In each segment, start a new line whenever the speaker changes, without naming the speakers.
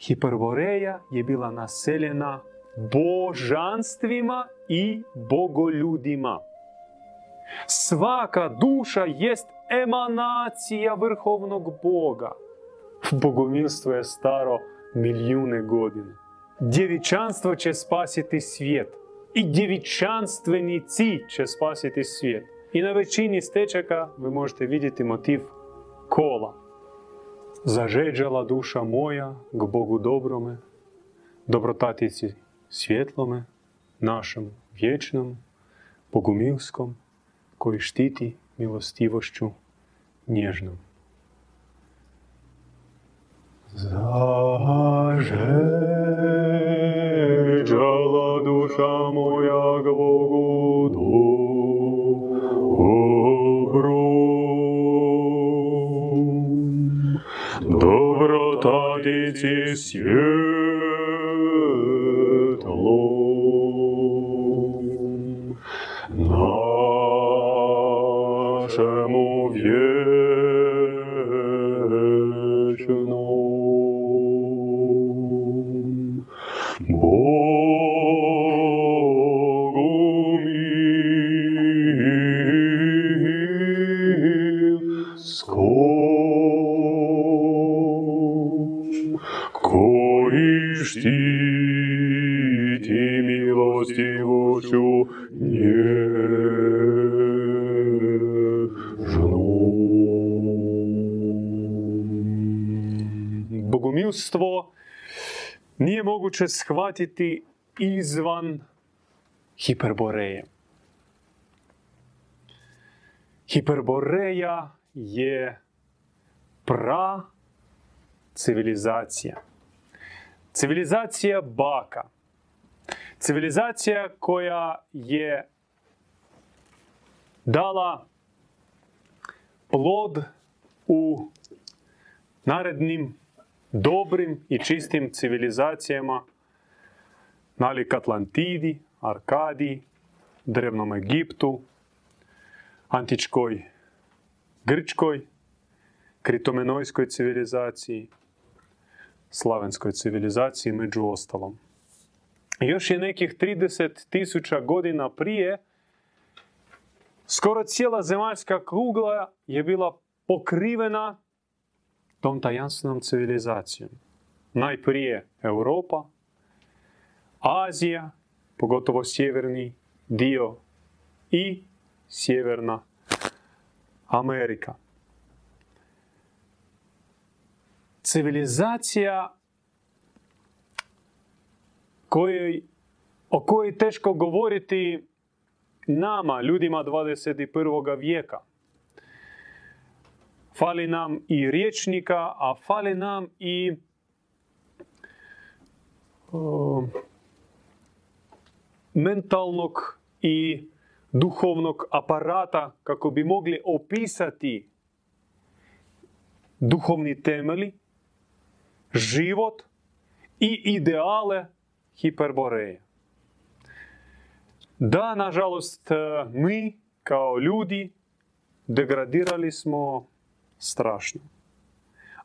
Hiperboreja je bila naseljena božanstvima i bogoljudima. Svaka duša jest emanacija vrhovnog Boga. Bogomilstvo je staro milijune godina. Djevičanstvo će spasiti svijet. I djevičanstvenici će spasiti svijet. I na većini stečaka vi možete vidjeti motiv kola. Zažeđala duša moja k Bogu dobrome, dobrotatici svjetlome, našem vječnom, bogumilskom, koji štiti milostivošću nježnom. Zažeđala duša moja k Bogu dobrotatici svjetlom, moguće shvatiti izvan hiperboreje. Hiperboreja je pra civilizacija. Civilizacija baka. Civilizacija koja je dala plod u narednim dobrim i čistim civilizacijama nalik Atlantidi, Arkadiji, drevnom Egiptu, antičkoj Grčkoj, kritomenojskoj civilizaciji, slavenskoj civilizaciji među ostalom. Još je nekih 30 tisuća godina prije skoro cijela zemaljska kugla je bila pokrivena tom tajanstvenom civilizacijom. Najprije Europa, Azija, pogotovo sjeverni dio i sjeverna Amerika. Civilizacija kojoj, o kojoj teško govoriti nama, ljudima 21. vijeka. Fali nam i riječnika, a fali nam i o, mentalnog i duhovnog aparata kako bi mogli opisati duhovni temeli, život i ideale hiperboreje. Da, nažalost, mi kao ljudi degradirali smo strašno.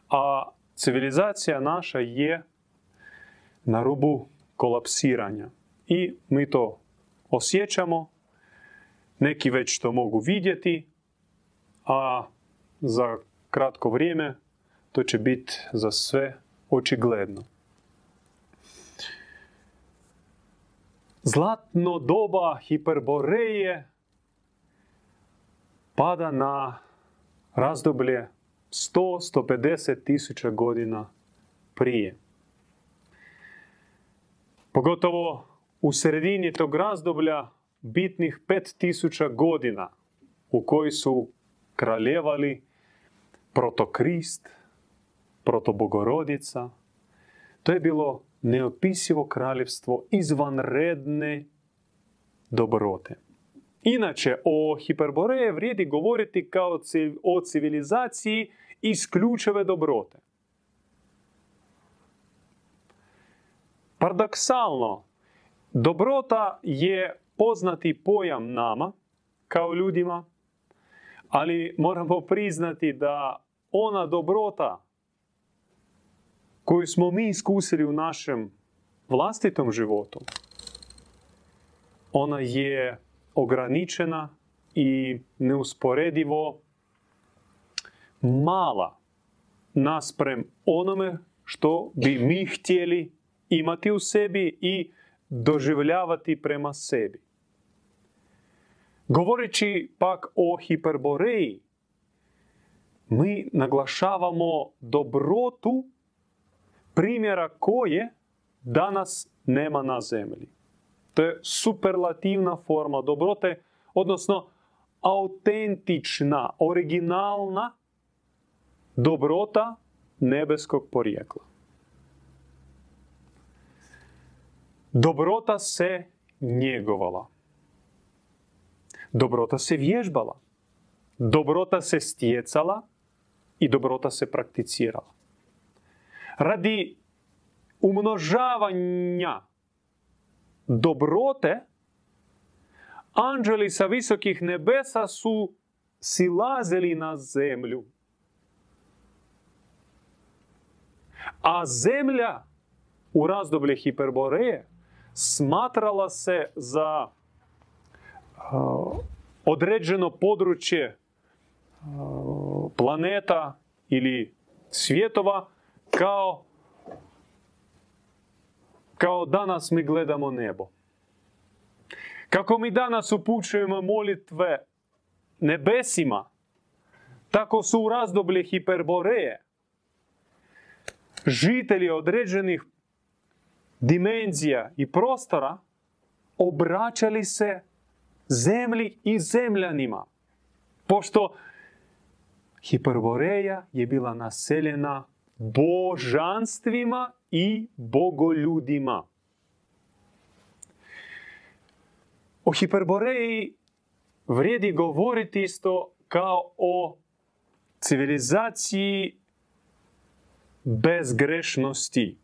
A civilizacija naša je na rubu kolapsiranja. I mi to osjećamo, neki već to mogu vidjeti, a za kratko vrijeme to će biti za sve očigledno. Zlatno doba hiperboreje pada na razdoblje 100-150 tisuća godina prije. Pogotovo u sredini tog razdoblja bitnih 5000 godina u koji su kraljevali protokrist, protobogorodica. To je bilo neopisivo kraljevstvo izvanredne dobrote. Inače, o hiperboreje vrijedi govoriti kao o civilizaciji isključive dobrote. Paradoksalno, dobrota je poznati pojam nama, kao ljudima, ali moramo priznati da ona dobrota koju smo mi iskusili u našem vlastitom životu, ona je ograničena i neusporedivo mala nasprem onome što bi mi htjeli imati u sebi i doživljavati prema sebi. Govoreći pak o hiperboreji, mi naglašavamo dobrotu primjera koje danas nema na zemlji. To je superlativna forma dobrote, odnosno autentična, originalna dobrota nebeskog porijekla. Dobrota se njegovala. Dobrota se vježbala. Dobrota se stjecala i dobrota se prakticirala. Radi umnožavanja dobrote, anđeli sa visokih nebesa su silazili na zemlju. A zemlja u razdoblje hiperboreje smatrala se za određeno područje planeta ili svjetova kao kao danas mi gledamo nebo. Kako mi danas upućujemo molitve nebesima, tako su u razdoblje hiperboreje žitelji određenih dimenzija i prostora obraćali se zemlji i zemljanima. Pošto Hiperboreja je bila naseljena božanstvima i bogoljudima. O Hiperboreji vrijedi govoriti isto kao o civilizaciji bezgrešnosti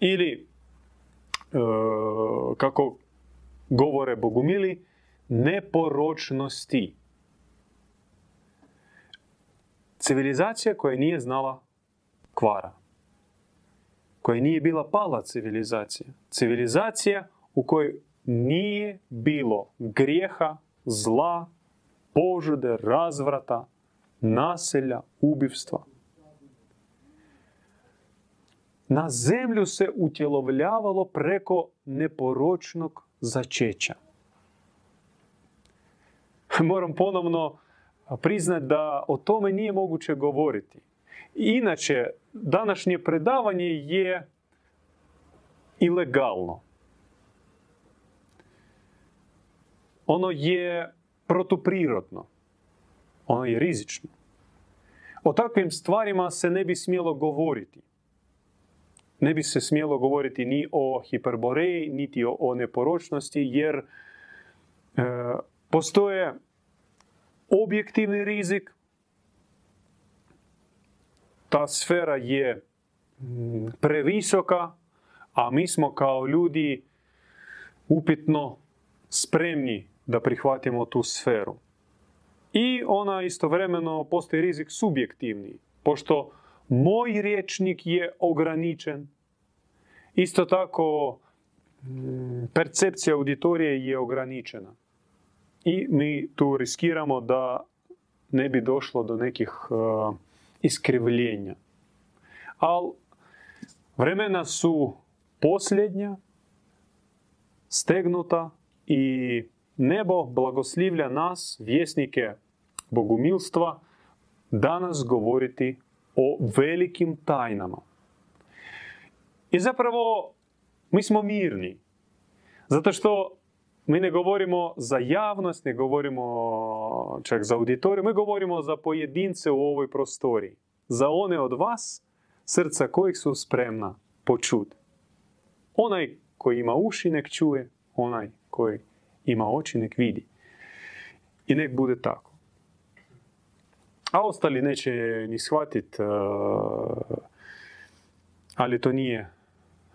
ili e, kako govore bogumili neporočnosti. Civilizacija koja nije znala kvara. Koja nije bila pala civilizacija. Civilizacija u kojoj nije bilo grijeha, zla, požude, razvrata, naselja, ubivstva. Na zemlju se utjelovljavalo preko neporočnog začeća. Moram ponovno priznati da o tome nije moguće govoriti. Inače, današnje predavanje je ilegalno. Ono je protuprirodno. Ono je rizično. O takvim stvarima se ne bi smjelo govoriti. Ne bi se smjelo govoriti ni o hiperboreji, niti o, neporočnosti, jer e, postoje objektivni rizik. Ta sfera je mm, previsoka, a mi smo kao ljudi upitno spremni da prihvatimo tu sferu. I ona istovremeno postoji rizik subjektivni, pošto moj riječnik je ograničen. Isto tako mm, percepcija auditorije je ograničena i mi tu riskiramo da ne bi došlo do nekih uh, iskrivljenja. Ali vremena su posljednja, stegnuta i nebo blagoslivlja nas, vjesnike bogumilstva, danas govoriti o velikim tajnama. I zapravo mi smo mirni. Zato što mi ne govorimo za javnost, ne govorimo čak za auditoriju, mi govorimo za pojedince u ovoj prostoriji. Za one od vas, srca kojih su spremna počuti. Onaj koji ima uši nek čuje, onaj koji ima oči nek vidi. I nek bude tako. A ostali neće ni shvatiti, eh, ali to nije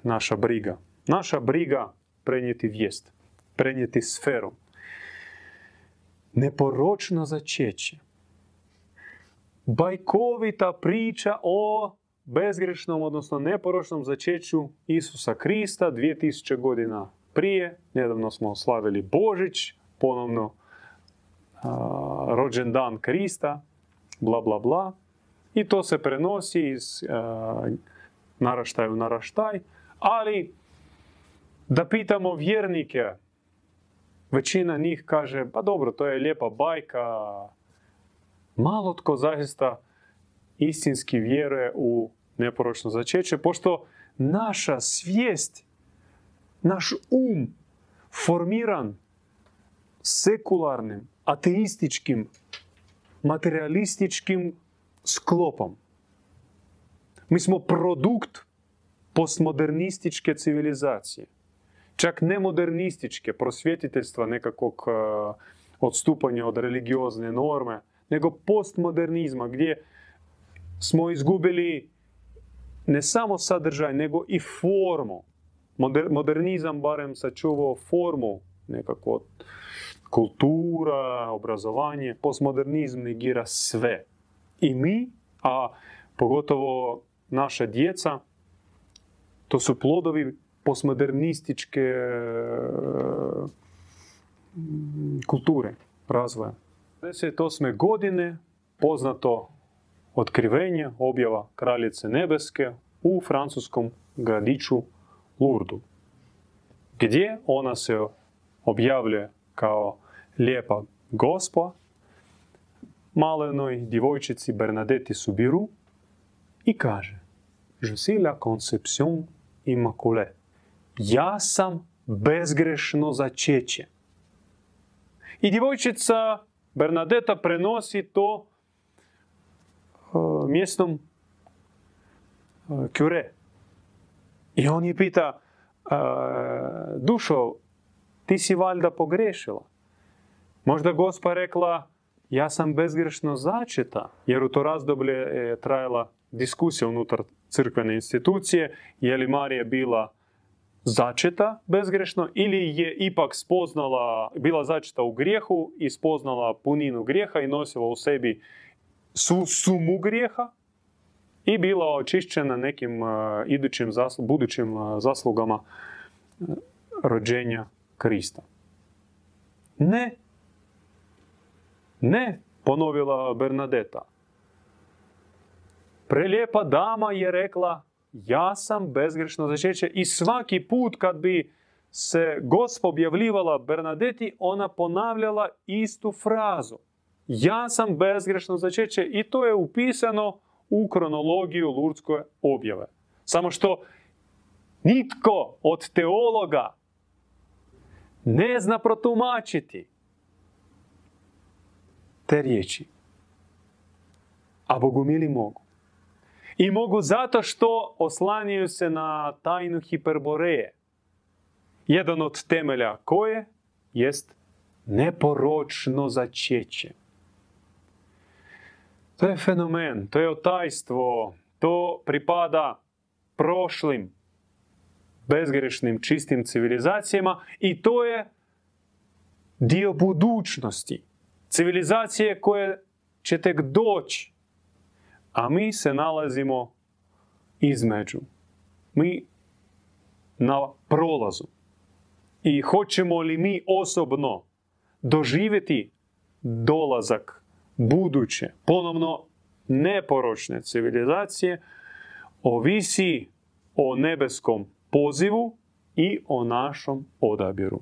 naša briga. Naša briga prenijeti vijest prenijeti sferu. Neporočno začeće. Bajkovita priča o bezgrešnom, odnosno neporočnom začeću Isusa Krista 2000 godina prije. Nedavno smo slavili Božić, ponovno rođendan Krista, bla bla bla. I to se prenosi iz naraštaj u naraštaj, ali da pitamo vjernike, većina njih kaže, pa dobro, to je lijepa bajka, malo tko zaista istinski vjeruje u neporočno začeće, pošto naša svijest, naš um formiran sekularnim, ateističkim, materialističkim sklopom. Mi smo produkt postmodernističke civilizacije. Čak ne modernističke, prosvjetiteljstva nekakvog odstupanja od religiozne norme, nego postmodernizma gdje smo izgubili ne samo sadržaj, nego i formu. modernizam barem sačuvao formu nekako kultura, obrazovanje. Postmodernizm negira sve. I mi, a pogotovo naša djeca, to su plodovi postmodernističke kulture, razvoja. 58. godine poznato otkrivenje, objava Kraljice Nebeske u francuskom gradiću Lurdu, gdje ona se objavljuje kao lijepa gospa malenoj djevojčici Bernadette Subiru i kaže Je suis la conception immaculée. Ja sam bezgrešno začeće. I djevojčica Bernadeta prenosi to uh, mjesnom uh, kure. I on je pita, uh, dušo, ti si valjda pogrešila. Možda gospa rekla, ja sam bezgrešno začeta, jer u to razdoblje je trajala diskusija unutar crkvene institucije, je li Marija bila začeta bezgrešno ili je ipak spoznala, bila začeta u grijehu i spoznala puninu grijeha i nosila u sebi su, sumu grijeha i bila očišćena nekim uh, idućim budućim uh, zaslugama uh, rođenja Krista. Ne. Ne, ponovila Bernadeta. Prelijepa dama je rekla, ja sam bezgrešno začeće i svaki put kad bi se gospa objavljivala Bernadeti, ona ponavljala istu frazu. Ja sam bezgrešno začeće i to je upisano u kronologiju Lurdske objave. Samo što nitko od teologa ne zna protumačiti te riječi. A bogumili mogu. I mogu zato što oslanjaju se na tajnu hiperboreje. Jedan od temelja koje jest neporočno začeće. To je fenomen, to je otajstvo, to pripada prošlim, bezgrešnim, čistim civilizacijama i to je dio budućnosti. Civilizacije koje će tek doći a mi se nalazimo između. Mi na prolazu. I hoćemo li mi osobno doživjeti dolazak buduće, ponovno neporočne civilizacije, ovisi o nebeskom pozivu i o našom odabiru.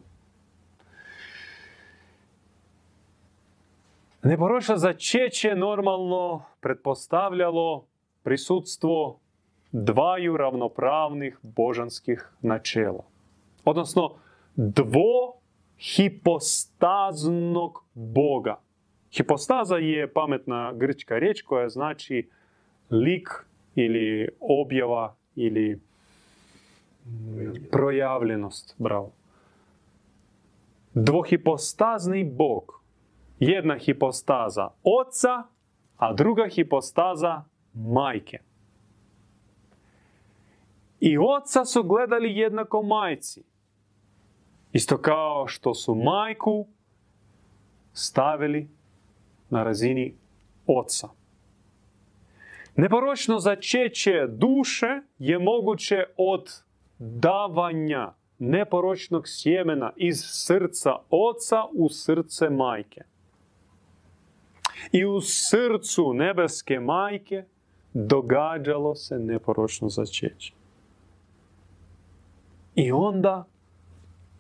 Neporočno začeće normalno pretpostavljalo prisutstvo dvaju ravnopravnih božanskih načela. Odnosno, dvohipostaznog Boga. Hipostaza je pametna grčka riječ koja znači lik ili objava ili projavljenost. Bravo. Dvohipostazni Bog jedna hipostaza oca, a druga hipostaza majke. I oca su gledali jednako majci. Isto kao što su majku stavili na razini oca. Neporočno začeće duše je moguće od davanja neporočnog sjemena iz srca oca u srce majke. I u srcu nebeske majke događalo se neporočno začeće. I onda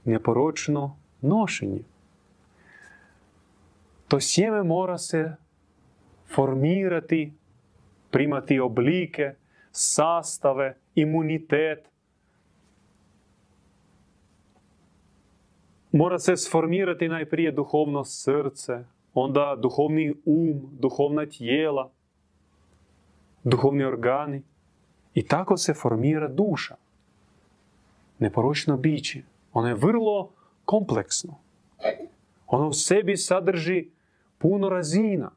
neporočno nošenje. To sjeme mora se formirati, primati oblike, sastave, imunitet. Mora se sformirati najprije duhovno srce, onda duhovni um, duhovna tijela, duhovni organi. I tako se formira duša. Neporočno biće. Ono je vrlo kompleksno. Ono u sebi sadrži puno razina.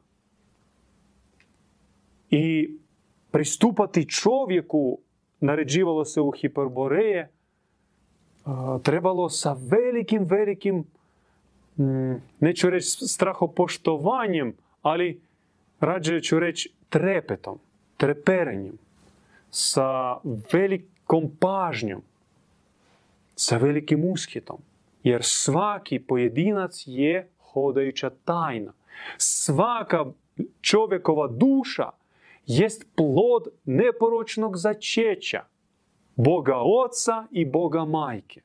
I pristupati čovjeku, naređivalo se u hiperboreje, trebalo sa velikim, velikim, neću reći strahopoštovanjem, ali rađe ću reći trepetom, treperenjem, sa velikom pažnjom, sa velikim ushitom. Jer svaki pojedinac je hodajuća tajna. Svaka čovjekova duša jest plod neporočnog začeća Boga Oca i Boga Majke.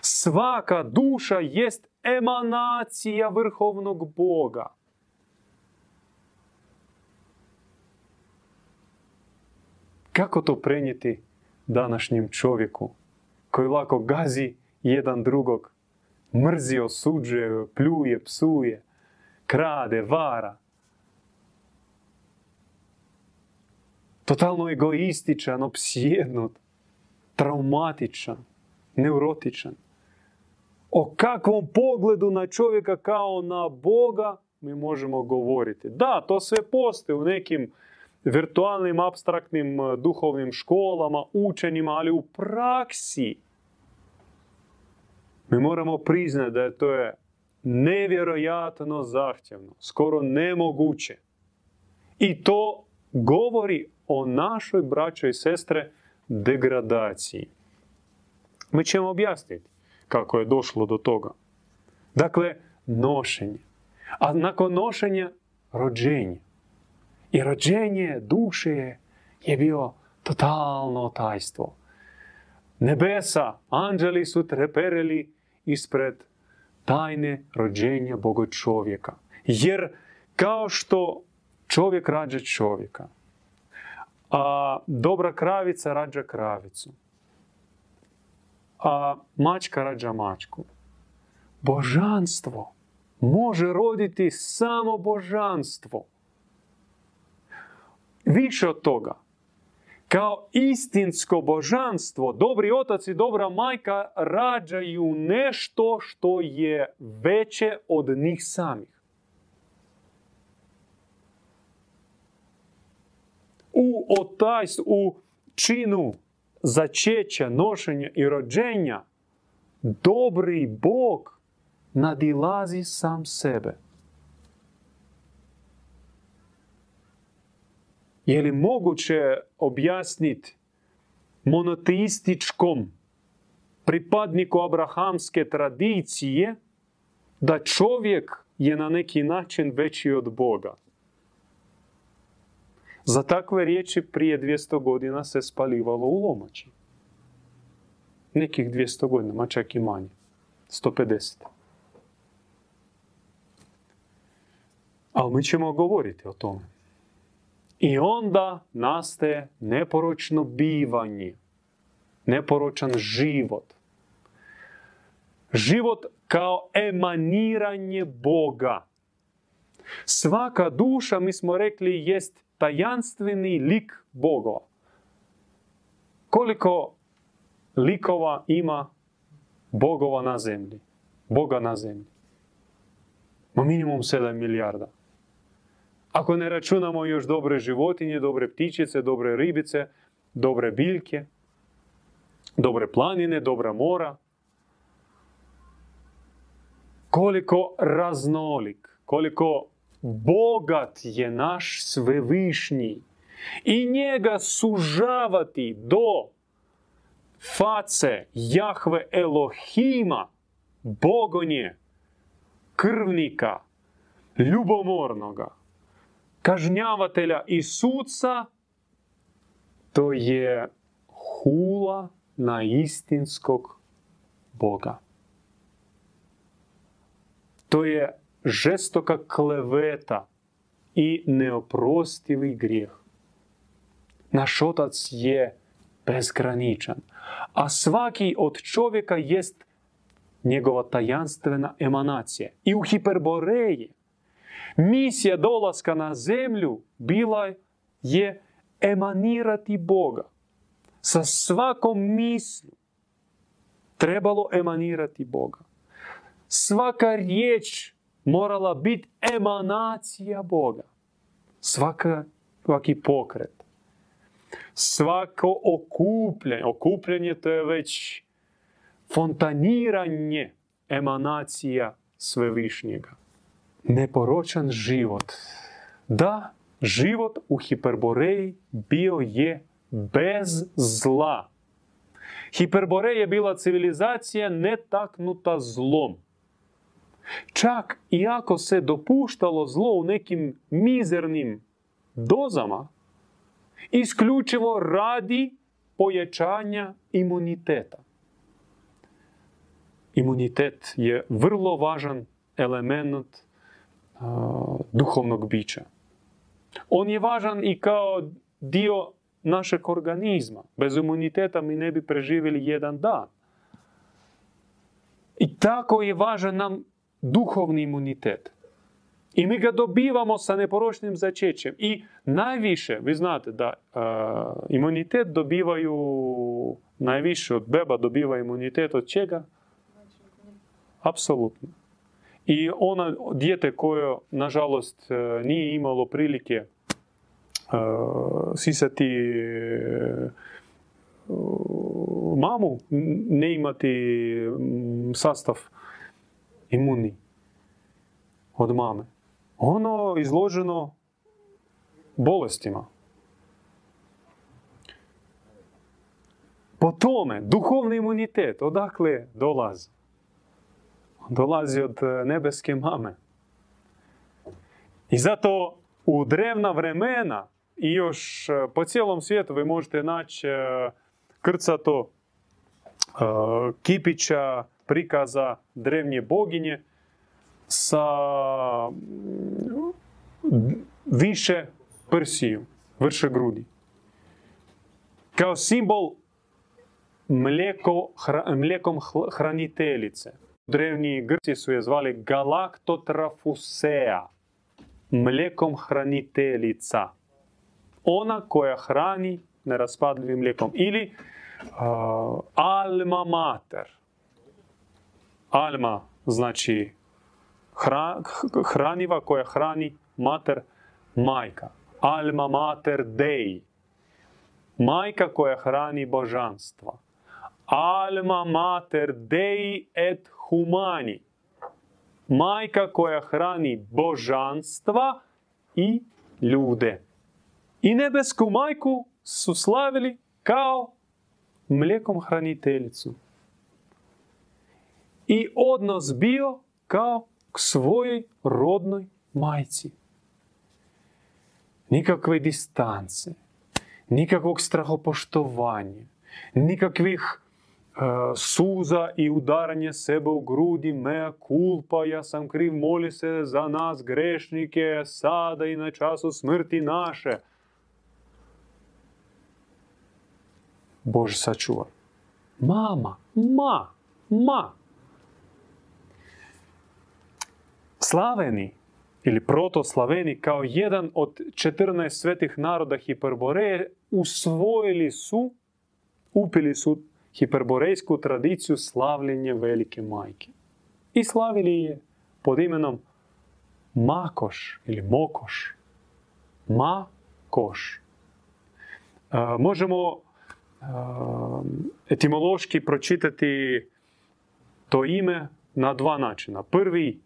Svaka duša jest emanacija vrhovnog Boga. Kako to prenijeti današnjem čovjeku koji lako gazi jedan drugog, mrzi, osuđuje, pljuje, psuje, krade, vara. Totalno egoističan, opsjednut, traumatičan, neurotičan. O kakvom pogledu na čovjeka kao na Boga mi možemo govoriti. Da, to sve postoji u nekim virtualnim, abstraktnim, duhovnim školama, učenjima, ali u praksi mi moramo priznati da je to je nevjerojatno zahtjevno, skoro nemoguće. I to govori o našoj braćoj i sestre degradaciji. Mi ćemo objasniti kako je došlo do toga. Dakle, nošenje. A nakon nošenja, rođenje. I rođenje duše je bio totalno tajstvo. Nebesa, anđeli su treperili ispred tajne rođenja Boga čovjeka. Jer kao što čovjek rađa čovjeka, a dobra kravica rađa kravicu, a mačka rađa mačku, božanstvo može roditi samo božanstvo. Više od toga, kao istinsko božanstvo, dobri otac i dobra majka rađaju nešto što je veće od njih samih. U otajstvu, u činu začeća, nošenja i rođenja, dobri Bog nadilazi sam sebe. Je li moguće objasniti monoteističkom pripadniku abrahamske tradicije da čovjek je na neki način veći od Boga? Za takve riječi prije 200 godina se spalivalo u lomači. Nekih 200 godina, ma čak i manje. 150. Ali mi ćemo govoriti o tome. I onda nastaje neporočno bivanje, neporočan život. Život kao emaniranje Boga. Svaka duša, mi smo rekli, jest tajanstveni lik Bogova. Koliko likova ima Bogova na zemlji? Boga na zemlji. Ma minimum 7 milijarda. Ako ne računamo još dobre životinje, dobre ptičice, dobre ribice, dobre biljke, dobre planine, dobra mora. Koliko raznolik, koliko bogat je naš svevišnji i njega sužavati do face Jahve Elohima, bogonje, krvnika, ljubomornoga, kažnjavatelja i suca, to je hula na istinskog Boga. To žestoka kleveta i neoprostivi grijeh. Naš otac je bezgraničan, a svaki od čovjeka jest njegova tajanstvena emanacija. I u hiperboreji misija dolaska na zemlju bila je emanirati Boga. Sa svakom mislju trebalo emanirati Boga. Svaka riječ morala biti emanacija Boga. Svaka, svaki pokret. Svako okupljanje. Okupljanje to je već fontaniranje emanacija svevišnjega. Neporočan život. Da, život u Hiperboreji bio je bez zla. Hiperboreja je bila civilizacija netaknuta zlom. Čak i ako se dopuštalo zlo u nekim mizernim dozama, isključivo radi pojačanja imuniteta. Imunitet je vrlo važan element duhovnog bića. On je važan i kao dio našeg organizma. Bez imuniteta mi ne bi preživjeli jedan dan. I tako je važan nam duhovni imunitet. I mi ga dobivamo sa neporočnim začećem. I najviše, vi znate da imunitet dobivaju, najviše od beba dobiva imunitet od čega? Apsolutno. I ona dijete koje, nažalost, nije imalo prilike sisati mamu, ne imati sastav imunni od mame. Ono izloženo bolestima. Po tome, duhovni imunitet, odakle dolazi? Dolazi od nebeske mame. I zato u drevna vremena i još po cijelom svijetu vi možete naći krcato prikaza drevnje boginje sa više prsiju, vrše grudi. Kao simbol mlijeko, mlijekom hraniteljice. Drevni Grci su je zvali galaktotrafusea, mlijekom hraniteljica. Ona koja hrani neraspadljivim mlijekom. Ili alma mater. Alma znači hraniva koja hrani mater majka. Alma mater dei. Majka koja hrani božanstva. Alma mater dei et humani. Majka koja hrani božanstva i ljude. I nebesku majku su slavili kao mlijekom hraniteljicu. I odnos bio kao k svojoj rodnoj majci. Nikakve distance, nikakvog strahopoštovanja, nikakvih uh, suza i udaranja sebe u grudi, mea culpa, ja sam kriv, moli se za nas grešnike, sada i na času smrti naše. Bože sačuvaj. Mama, ma, ma. Slaveni ili protoslaveni kao jedan od 14 svetih naroda Hiperboreje usvojili su, upili su hiperborejsku tradiciju slavljenja velike majke. I slavili je pod imenom Makoš ili Mokoš. Makoš. E, možemo etimološki pročitati to ime na dva načina. Prvi,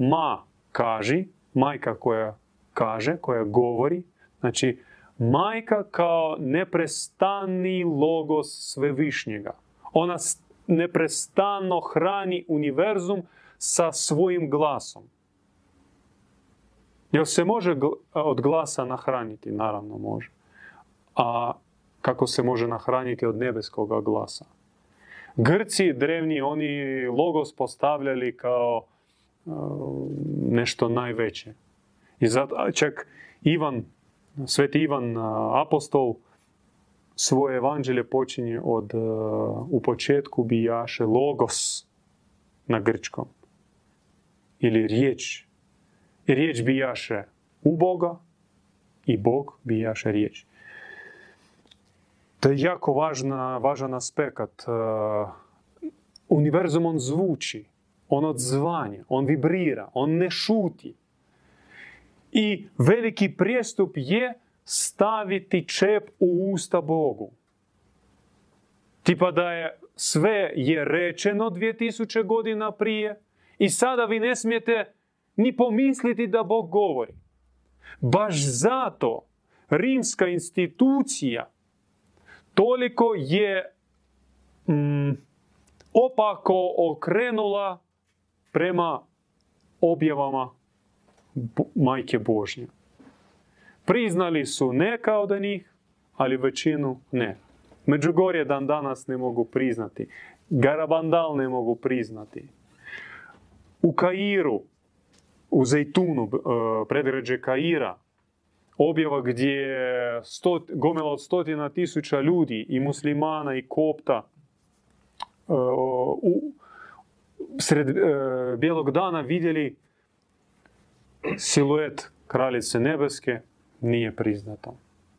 ma kaži, majka koja kaže, koja govori, znači Majka kao neprestani logos svevišnjega. Ona neprestano hrani univerzum sa svojim glasom. Jel se može od glasa nahraniti? Naravno može. A kako se može nahraniti od nebeskoga glasa? Grci drevni, oni logos postavljali kao nešto najveće. I zato čak Ivan, sveti Ivan apostol, svoje evanđelje počinje od u početku bijaše logos na grčkom. Ili riječ. Riječ bijaše u Boga i Bog bijaše riječ. To je jako važna, važan aspekt. Univerzum on zvuči, on odzvanja, on vibrira, on ne šuti. I veliki prijestup je staviti čep u usta Bogu. Tipa da je sve je rečeno 2000 godina prije i sada vi ne smijete ni pomisliti da Bog govori. Baš zato rimska institucija toliko je mm, opako okrenula prema objavama Majke Božnje. Priznali su neka od njih, ali većinu ne. Međugorje dan danas ne mogu priznati. Garabandal ne mogu priznati. U Kairu, u Zejtunu, e, predređe Kaira, objava gdje sto, gomila od stotina tisuća ljudi i muslimana i kopta e, u, sred e, bijelog dana vidjeli siluet kraljice nebeske, nije priznato.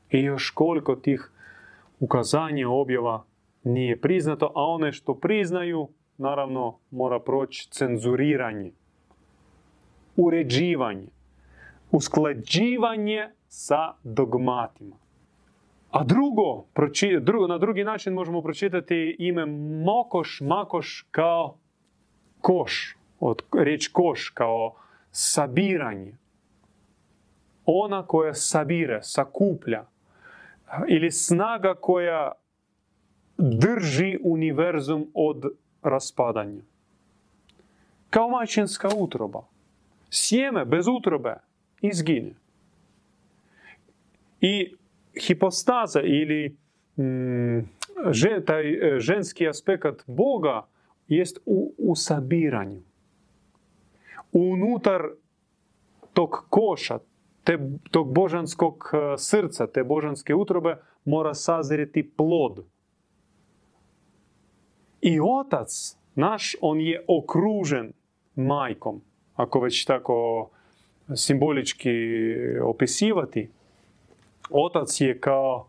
I još koliko tih ukazanja, objava nije priznato, a one što priznaju, naravno, mora proći cenzuriranje, uređivanje, usklađivanje sa dogmatima. A drugo, drugo, na drugi način možemo pročitati ime Mokoš, Makoš kao koš, od riječ koš kao sabiranje. Ona koja sabira, sakuplja, ili snaga koja drži univerzum od raspadanja. Kao majčinska utroba. Sjeme bez utrobe izgine. I hipostaza ili mm, taj e, ženski aspekt Boga jest u, u sabiranju. Unutar tog koša, te, tog božanskog e, srca, te božanske utrobe mora sazreti plod. I otac naš, on je okružen majkom, ako već tako simbolički opisivati. Otac je kao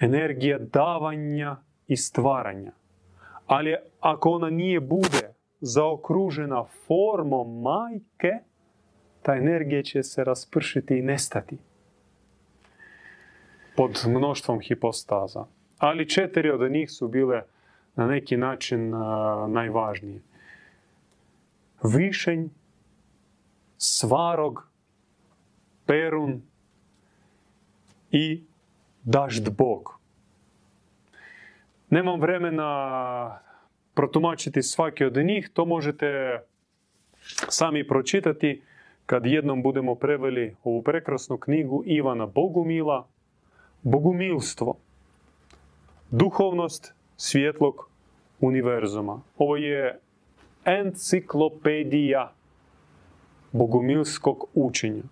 energija davanja i stvaranja. Ali ako ona nije bude zaokružena formom majke, ta energija će se raspršiti i nestati pod mnoštvom hipostaza. Ali četiri od njih su bile na neki način najvažnije. Višenj, svarog, perun i dažd. Nemam vremena protumačiti svaki od njih, to možete sami pročitati kad jednom budemo preveli ovu prekrasnu knjigu Ivana Bogumila, Bogumilstvo, duhovnost svjetlog univerzuma. Ovo je enciklopedija bogumilskog učenja.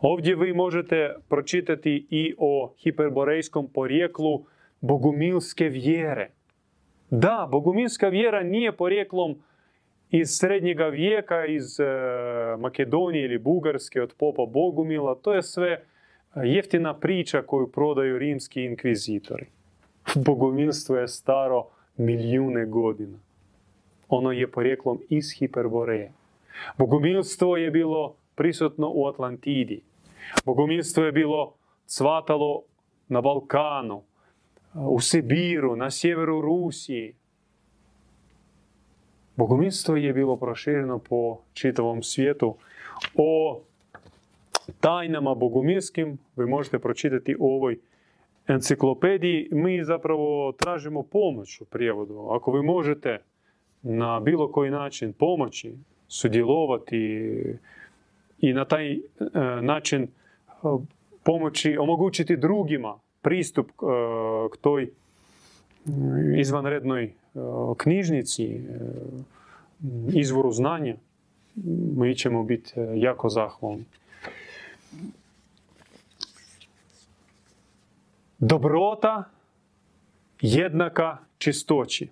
Ovdje vi možete pročitati i o hiperborejskom porijeklu bogumilske vjere. Da, bogumilska vjera nije porijeklom iz srednjega vijeka, iz e, Makedonije ili Bugarske od popa Bogumila. To je sve jeftina priča koju prodaju rimski inkvizitori. Bogumilstvo je staro milijune godina. Ono je porijeklom iz Hiperboreje. Bogumilstvo je bilo prisutno u Atlantidi. Bogumilstvo je bilo cvatalo na Balkanu, u Sibiru, na sjeveru Rusiji. Bogumilstvo je bilo prošireno po čitavom svijetu. O tajnama bogumilskim vi možete pročitati u ovoj enciklopediji mi zapravo tražimo pomoć u prijevodu. Ako vi možete na bilo koji način pomoći, sudjelovati i na taj e, način e, pomoći, omogućiti drugima pristup e, k toj izvanrednoj knjižnici, izvoru znanja, mi ćemo biti jako zahvalni. Dobrota jednaka čistoći.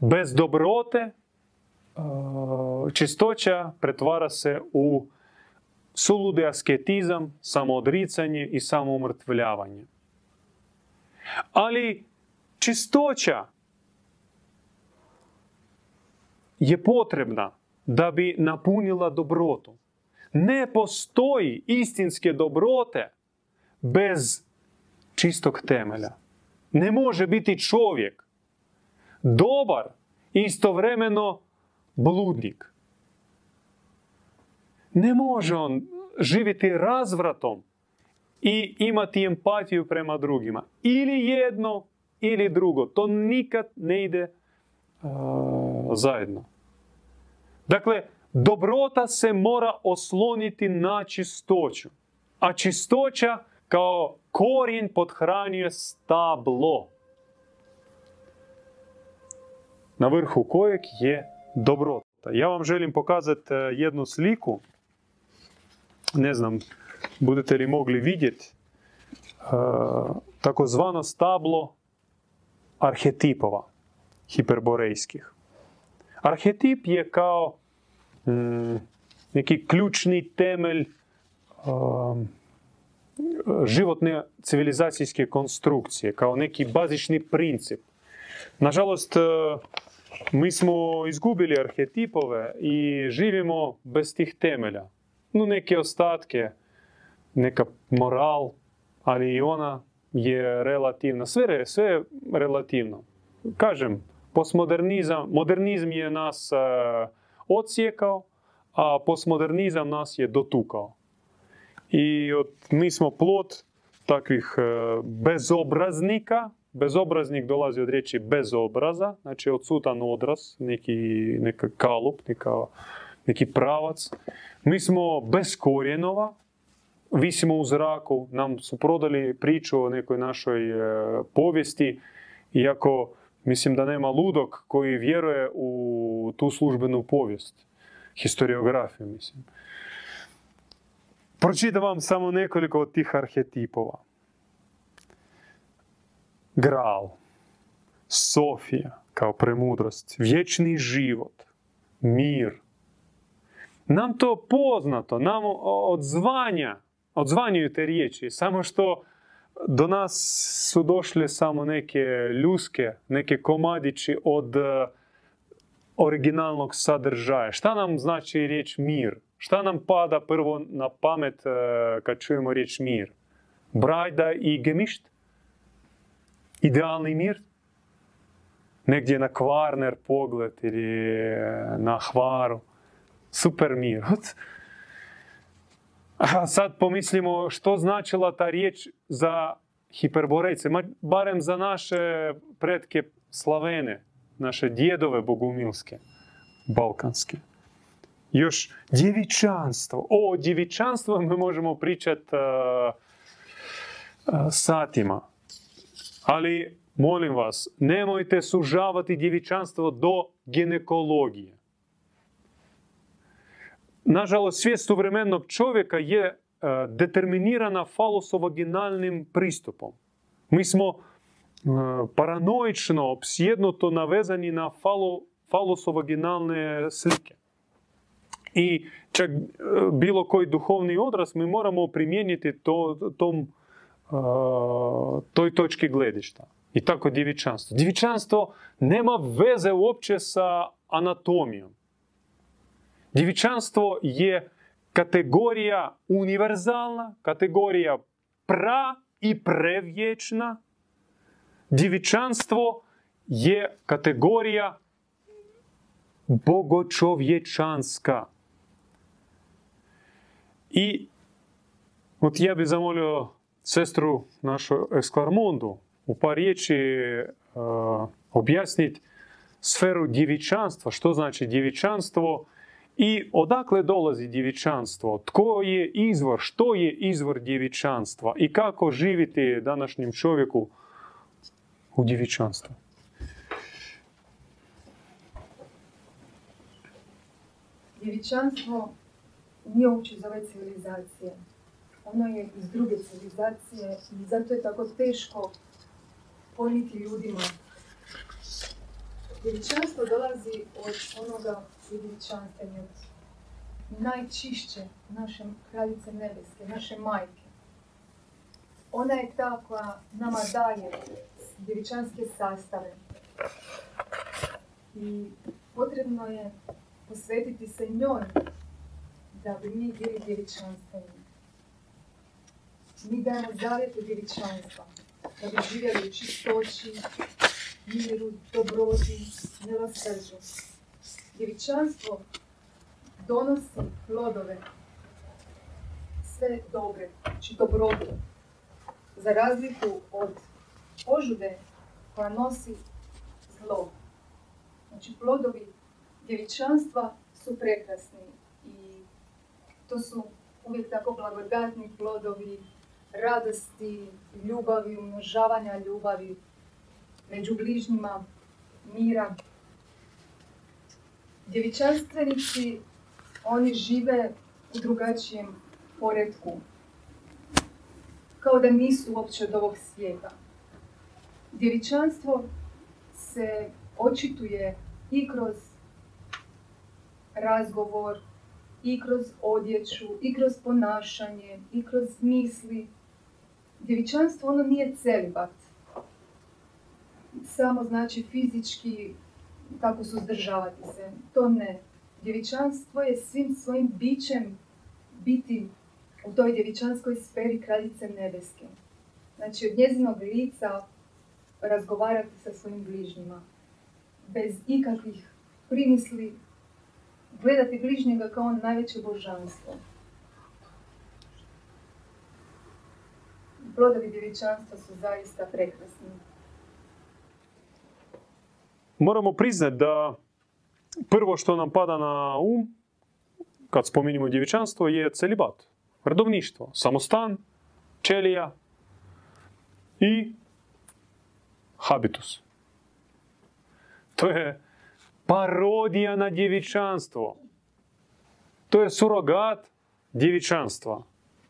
Bez dobrote čistoća pretvara se u suludi asketizam, samoodricanje i samoumrtvljavanje. Ali čistoća je potrebna da bi napunila dobrotu. Ne postoji istinske dobrote bez čistog temelja. Ne može biti čovjek dobar istovremeno bludnik. Ne može on živjeti razvratom i imati empatiju prema drugima. Ili jedno, ili drugo. To nikad ne ide zajedno. Dakle, dobrota se mora osloniti na čistoću. A čistoća kao korijen podhranjuje stablo. Na vrhu kojeg je dobrota. Ja vam želim pokazati e, jednu sliku. Ne znam, budete li mogli vidjeti e, takozvano stablo mm, neki ključni temelj um, životne civilizacijske konstrukcije, kao neki bazični princip. Nažalost, mi smo izgubili arhetipove i živimo bez tih temelja. No, neke ostatke, neka moral, ali i ona je relativna. Sve, sve je relativno. Kažem, postmodernizam, modernizam je nas uh, odsjekao, a postmodernizam nas je dotukao. I od, mi smo plot takvih uh, bezobraznika, bezobraznik dolazi od riječi bezobraza, znači odsutan odraz, neki, neka kalup, neka, neki pravac. Mi smo bez korijenova, visimo u zraku, nam su prodali priču o nekoj našoj e, povijesti, iako mislim da nema ludog koji vjeruje u tu službenu povijest, historiografiju mislim. Pročitam vam samo nekoliko od tih arhetipova. Gral, Sofija kao premudrost, vječni život, mir. Nam to poznato, nam odzvanja, odzvanjuju te riječi, samo što do nas su došle samo neke ljuske, neke komadići od e, originalnog sadržaja. Šta nam znači riječ mir? Šta nam pada prvo na pamet e, kad čujemo riječ mir? Brajda i gemišt? Idealni mir? Negdje na Kvarner pogled ili na Hvaru. Super mir. A sad pomislimo što značila ta riječ za hiperborejce, barem za naše pretke Slavene, naše djedove bogumilske, balkanske. Još djevičanstvo. O djevičanstvu mi možemo pričati satima. Ali, molim vas, nemojte sužavati djevičanstvo do ginekologije. Nažalost, svijest suvremenog čovjeka je e, determinirana falosovaginalnim pristupom. Mi smo e, paranoično, opsjednuto navezani na falo, falosovaginalne slike. I čak e, bilo koji duhovni odraz mi moramo primijeniti to, tom, toj točki gledišta. I tako djevičanstvo. Djevičanstvo nema veze uopće sa anatomijom. Djevičanstvo je kategorija univerzalna, kategorija pra i prevječna. Djevičanstvo je kategorija bogočovječanska. I ja bih zamolio sestru našu Esklarmondu u par riječi objasniti sferu djevičanstva, što znači djevičanstvo i odakle dolazi djevičanstvo, tko je izvor, što je izvor djevičanstva i kako živiti današnjem čovjeku u djevičanstvu.
Djevičanstvo nije uopće iz ove civilizacije. Ono je iz druge civilizacije i zato je tako teško poniti ljudima. Djevičanstvo dolazi od onoga djevičanstva, od najčišće naše kraljice nebeske, naše majke. Ona je ta koja nama daje djevičanske sastave. I potrebno je posvetiti se njoj da bi mi bili djevičanstveni. Mi dajemo zavjete djevičanstva, da bi živjeli u čistoći, miru, dobroti, milosrđu. Djevičanstvo donosi plodove, sve dobre, znači dobrotu, za razliku od požude koja nosi zlo. Znači plodovi djevičanstva su prekrasni i to su uvijek tako blagodatni plodovi radosti, ljubavi, umnožavanja ljubavi među bližnjima, mira. Djevičanstvenici, oni žive u drugačijem poredku. Kao da nisu uopće od ovog svijeta. Djevičanstvo se očituje i kroz razgovor, i kroz odjeću, i kroz ponašanje, i kroz misli. Djevičanstvo ono nije celibat. Samo znači fizički tako suzdržavati se. To ne. Djevičanstvo je svim svojim bićem biti u toj djevičanskoj sferi kraljice nebeske. Znači od njezinog lica razgovarati sa svojim bližnjima. Bez ikakvih primisli, gledati bližnjega kao najveće božanstvo. Plodovi djevičanstva su zaista prekrasni.
Moramo priznati da prvo što nam pada na um, kad spominjemo djevičanstvo, je celibat, redovništvo, samostan, čelija i habitus. To je parodija na djevičanstvo. To je surogat djevičanstva.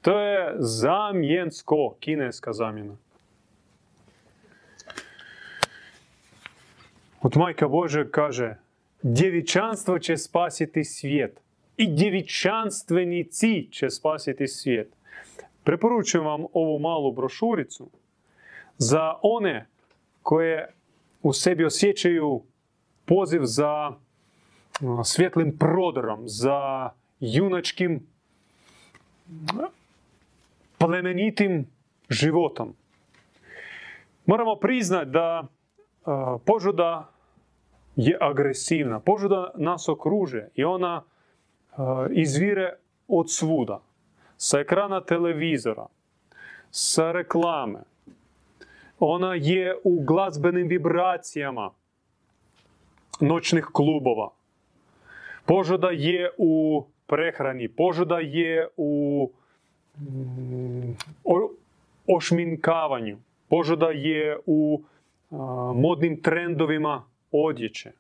To je zamjensko, kineska zamjena. Od Majka Bože kaže, djevičanstvo će spasiti svijet. I djevičanstvenici će spasiti svijet. Preporučujem vam ovu malu brošuricu za one koje u sebi osjećaju poziv za svjetlim prodorom, za junačkim plemenitim životom. Moramo priznati da požuda je agresivna. Požuda nas okruže i ona izvire od svuda. Sa ekrana televizora, sa reklame. Ona je u glazbenim vibracijama noćnih klubova. Požuda je u prehrani, požuda je u mm, ošminkavanju, požuda je u modnim trendovima odjeće.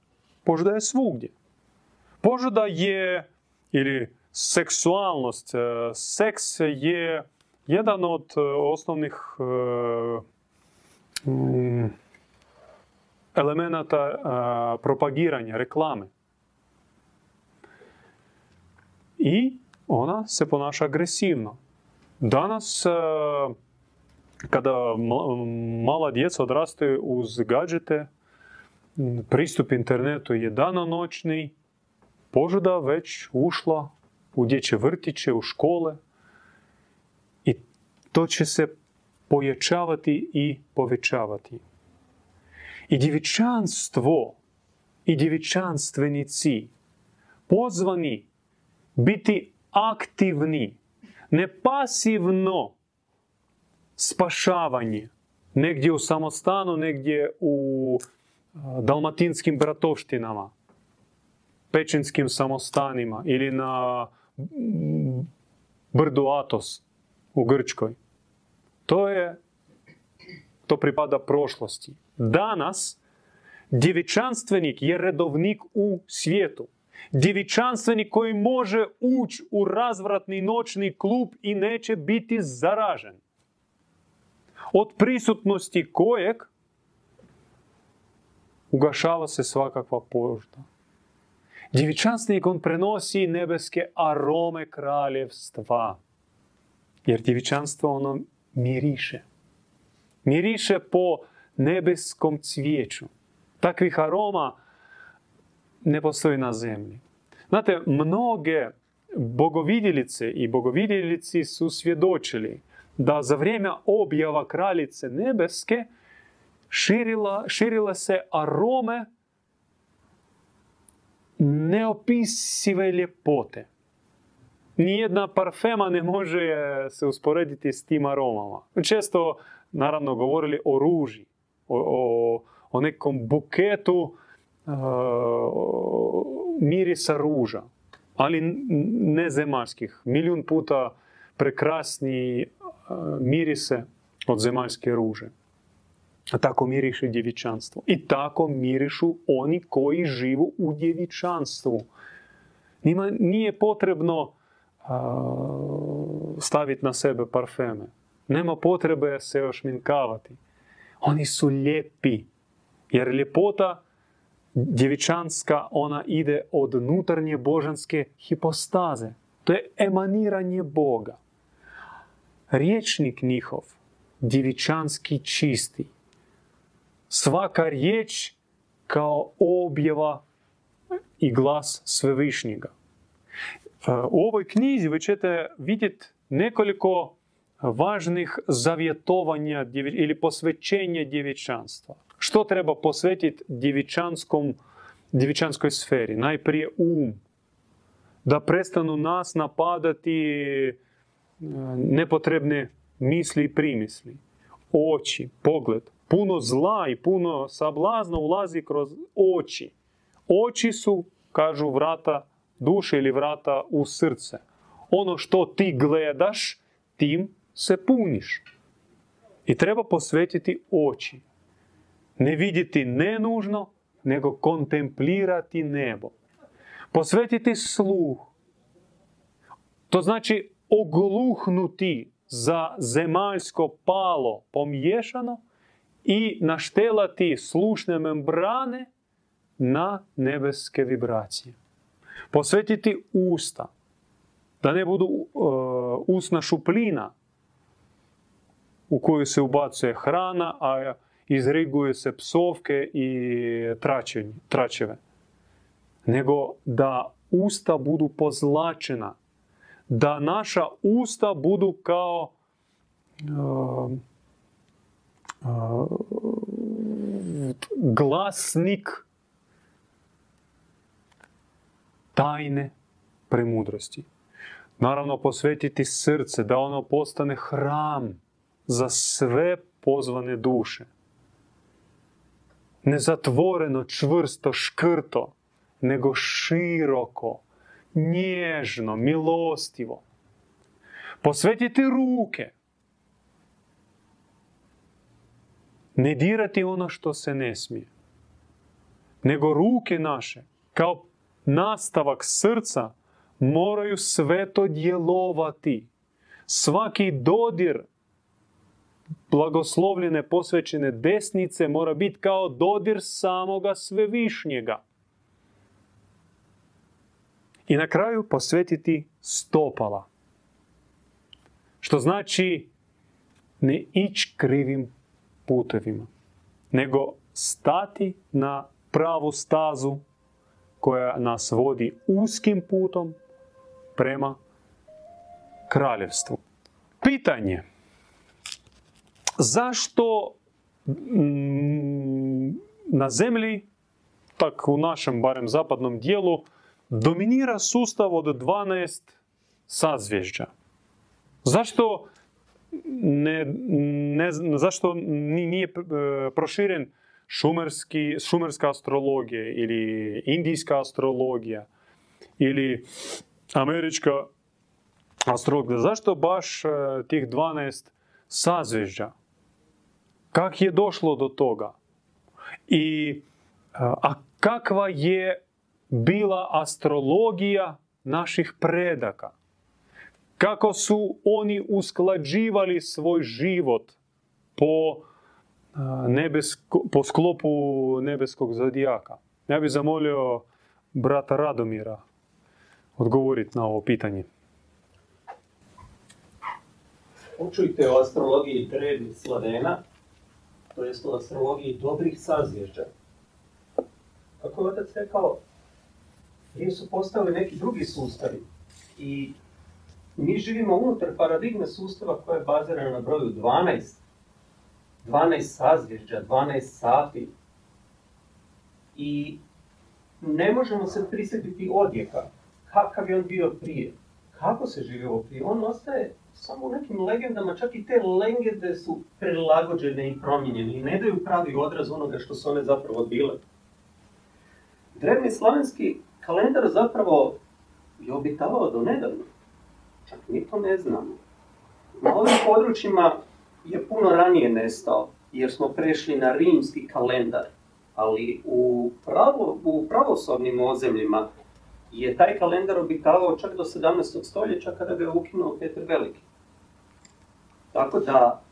Požuda je svugdje. Požuda je, ili seksualnost, e, seks je jedan od e, osnovnih e, mm, elemenata propagiranja, reklame. I ona se ponaša agresivno. Danas, kada mala djeca odrastaju uz gadžete, pristup internetu je danonoćni, požuda već ušla u dječje vrtiće, u škole i to će se pojačavati i povećavati. I djevičanstvo i djevičanstvenici pozvani biti aktivni, ne pasivno spašavanje. Negdje u samostanu, negdje u dalmatinskim bratovštinama, pečinskim samostanima ili na brdu Atos u Grčkoj. To je to pripada prošlosti. Danas djevičanstvenik je redovnik u svijetu. Djevičanstvenik koji može ući u razvratni noćni klub i neće biti zaražen. Od prisutnosti kojeg ugašava se svakakva požda. Djevičanstvenik on prenosi nebeske arome kraljevstva. Jer djevičanstvo ono miriše. Miriše po nebeskom cvijeću. Takvih aroma ne postoji na zemlji. Znate, mnoge bogovidjelice i bogovidjelici su svjedočili da za vrijeme objava kraljice nebeske širila, širile se arome neopisive ljepote. Nijedna parfema ne može se usporediti s tim aromama. Često, naravno, govorili o ruži, o, o, nekom buketu uh, mirisa ruža, ali ne zemaljskih. Milijun puta prekrasni mirise od zemaljske ruže. Tako miriše djevičanstvo. I tako mirišu oni koji živu u djevičanstvu. Njima nije potrebno staviti na sebe parfeme. Nema potrebe se još minkavati. Oni su lijepi. Jer ljepota djevičanska, ona ide od nutarnje božanske hipostaze. To je emaniranje Boga. Riječnik njihov, djevičanski čisti. Svaka riječ kao objava i glas Svevišnjega. U ovoj knjizi vi ćete vidjeti nekoliko važnih zavjetovanja ili posvećenja djevičanstva. Što treba posvetiti djevičanskom, djevičanskoj sferi? Najprije um. Da prestanu nas napadati e, nepotrebne misli i primisli. Oči, pogled. Puno zla i puno sablazna ulazi kroz oči. Oči su, kažu, vrata duše ili vrata u srce. Ono što ti gledaš, tim se puniš. I treba posvetiti oči. Ne vidjeti nenužno, nego kontemplirati nebo. Posvetiti sluh. To znači ogluhnuti za zemaljsko palo pomiješano i naštelati slušne membrane na nebeske vibracije. Posvetiti usta, da ne budu uh, usna šuplina u koju se ubacuje hrana, a izriguju se psovke i tračeve. Nego da usta budu pozlačena, da naša usta budu kao uh, uh, glasnik tajne premudrosti. Naravno, posvetiti srce, da ono postane hram za sve pozvane duše. Ne zatvoreno, čvrsto, škrto, nego široko, nježno, milostivo. Posvetiti ruke. Ne dirati ono što se ne smije. Nego ruke naše, kao nastavak srca, moraju sveto djelovati. Svaki dodir blagoslovljene posvećene desnice mora biti kao dodir samoga svevišnjega. I na kraju posvetiti stopala. Što znači ne ići krivim putevima, nego stati na pravu stazu koja nas vodi uskim putom prema kraljevstvu. Pitanje zašto mm, na zemlji, tak u našem barem zapadnom dijelu, dominira sustav od 12 sazvježđa? Zašto ne, ne, zašto nije proširen šumerski, šumerska astrologija ili indijska astrologija ili američka astrologija. Zašto baš tih 12 sazvežđa? Kak je došlo do toga? I, a kakva je bila astrologija naših predaka? Kako su oni usklađivali svoj život po, nebesko, po sklopu nebeskog zodijaka? Ja bih zamolio brata Radomira odgovoriti na ovo pitanje.
Učujte o astrologiji drevnih Slavena, to jest o astrologiji dobrih sazvježđa. Kako je otac rekao, prije su postavili neki drugi sustavi i mi živimo unutar paradigme sustava koja je bazirana na broju 12. 12 sazvježđa, 12 sati. I ne možemo se prisjetiti odjeka. Kakav je on bio prije? Kako se živio prije? On ostaje samo u nekim legendama, čak i te legende su prilagođene i promijenjene i ne daju pravi odraz onoga što su one zapravo bile. Drevni slavenski kalendar zapravo je obitavao do nedavno. Čak mi to ne znamo. Na ovim područjima je puno ranije nestao, jer smo prešli na rimski kalendar. Ali u, pravo, u pravoslavnim ozemljima je taj kalendar obitavao čak do 17. stoljeća kada ga je ukinuo Petar Veliki. Tako da,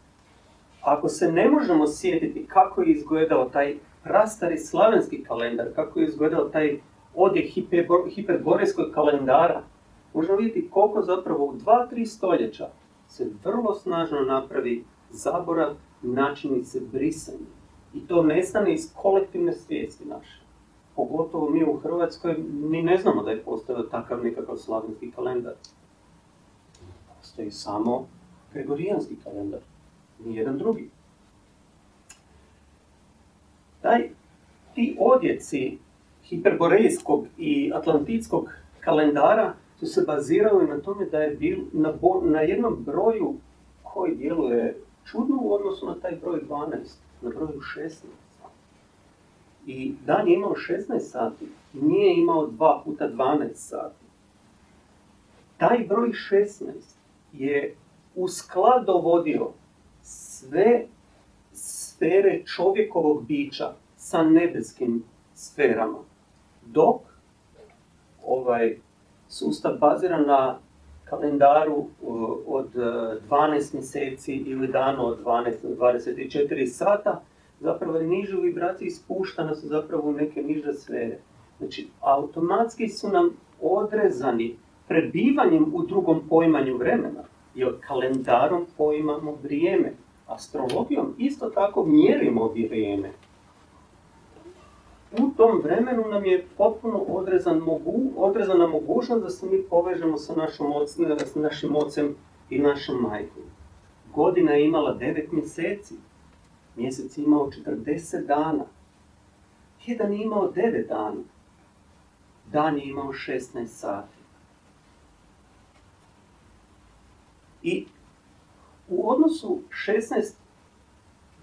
ako se ne možemo sjetiti kako je izgledao taj prastari slavenski kalendar, kako je izgledao taj odjek hiperborejskog kalendara, možemo vidjeti koliko zapravo u dva, tri stoljeća se vrlo snažno napravi zaborav, načini se brisanje. I to nestane iz kolektivne svijesti naše. Pogotovo mi u Hrvatskoj, mi ne znamo da je postojao takav nekakav slavenski kalendar. Postoji samo Gregorijanski kalendar, nijedan drugi. Taj, ti odjeci hiperborejskog i atlantitskog kalendara su se bazirali na tome da je bil na, na jednom broju koji djeluje čudno u odnosu na taj broj 12, na broju 16. I dan je imao 16 sati, nije imao 2 puta 12 sati. Taj broj 16 je u sklad dovodio sve sfere čovjekovog bića sa nebeskim sferama. Dok ovaj sustav baziran na kalendaru od 12 mjeseci ili dano od 12 do 24 sata, zapravo nižu vibraciju ispuštana su zapravo u neke niže sfere. Znači, automatski su nam odrezani prebivanjem u drugom pojmanju vremena, jer kalendarom poimamo vrijeme. Astrologijom isto tako mjerimo vrijeme u tom vremenu nam je potpuno odrezan mogu, odrezana mogućnost da se mi povežemo sa, našom s našim ocem i našom majkom. Godina je imala 9 mjeseci, mjesec je imao 40 dana, tjedan je imao 9 dana, dan je imao 16 sati. I u odnosu 16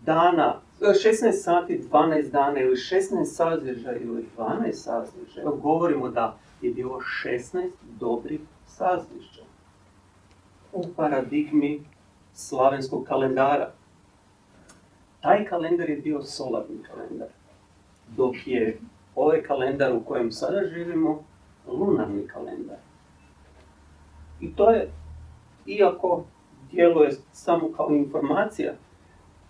dana 16 sati, 12 dana ili 16 sazvježa ili 12 sazvježa. Govorimo da je bilo 16 dobrih sazvježa u paradigmi slavenskog kalendara. Taj kalendar je bio solarni kalendar, dok je ovaj kalendar u kojem sada živimo lunarni kalendar. I to je, iako djeluje samo kao informacija,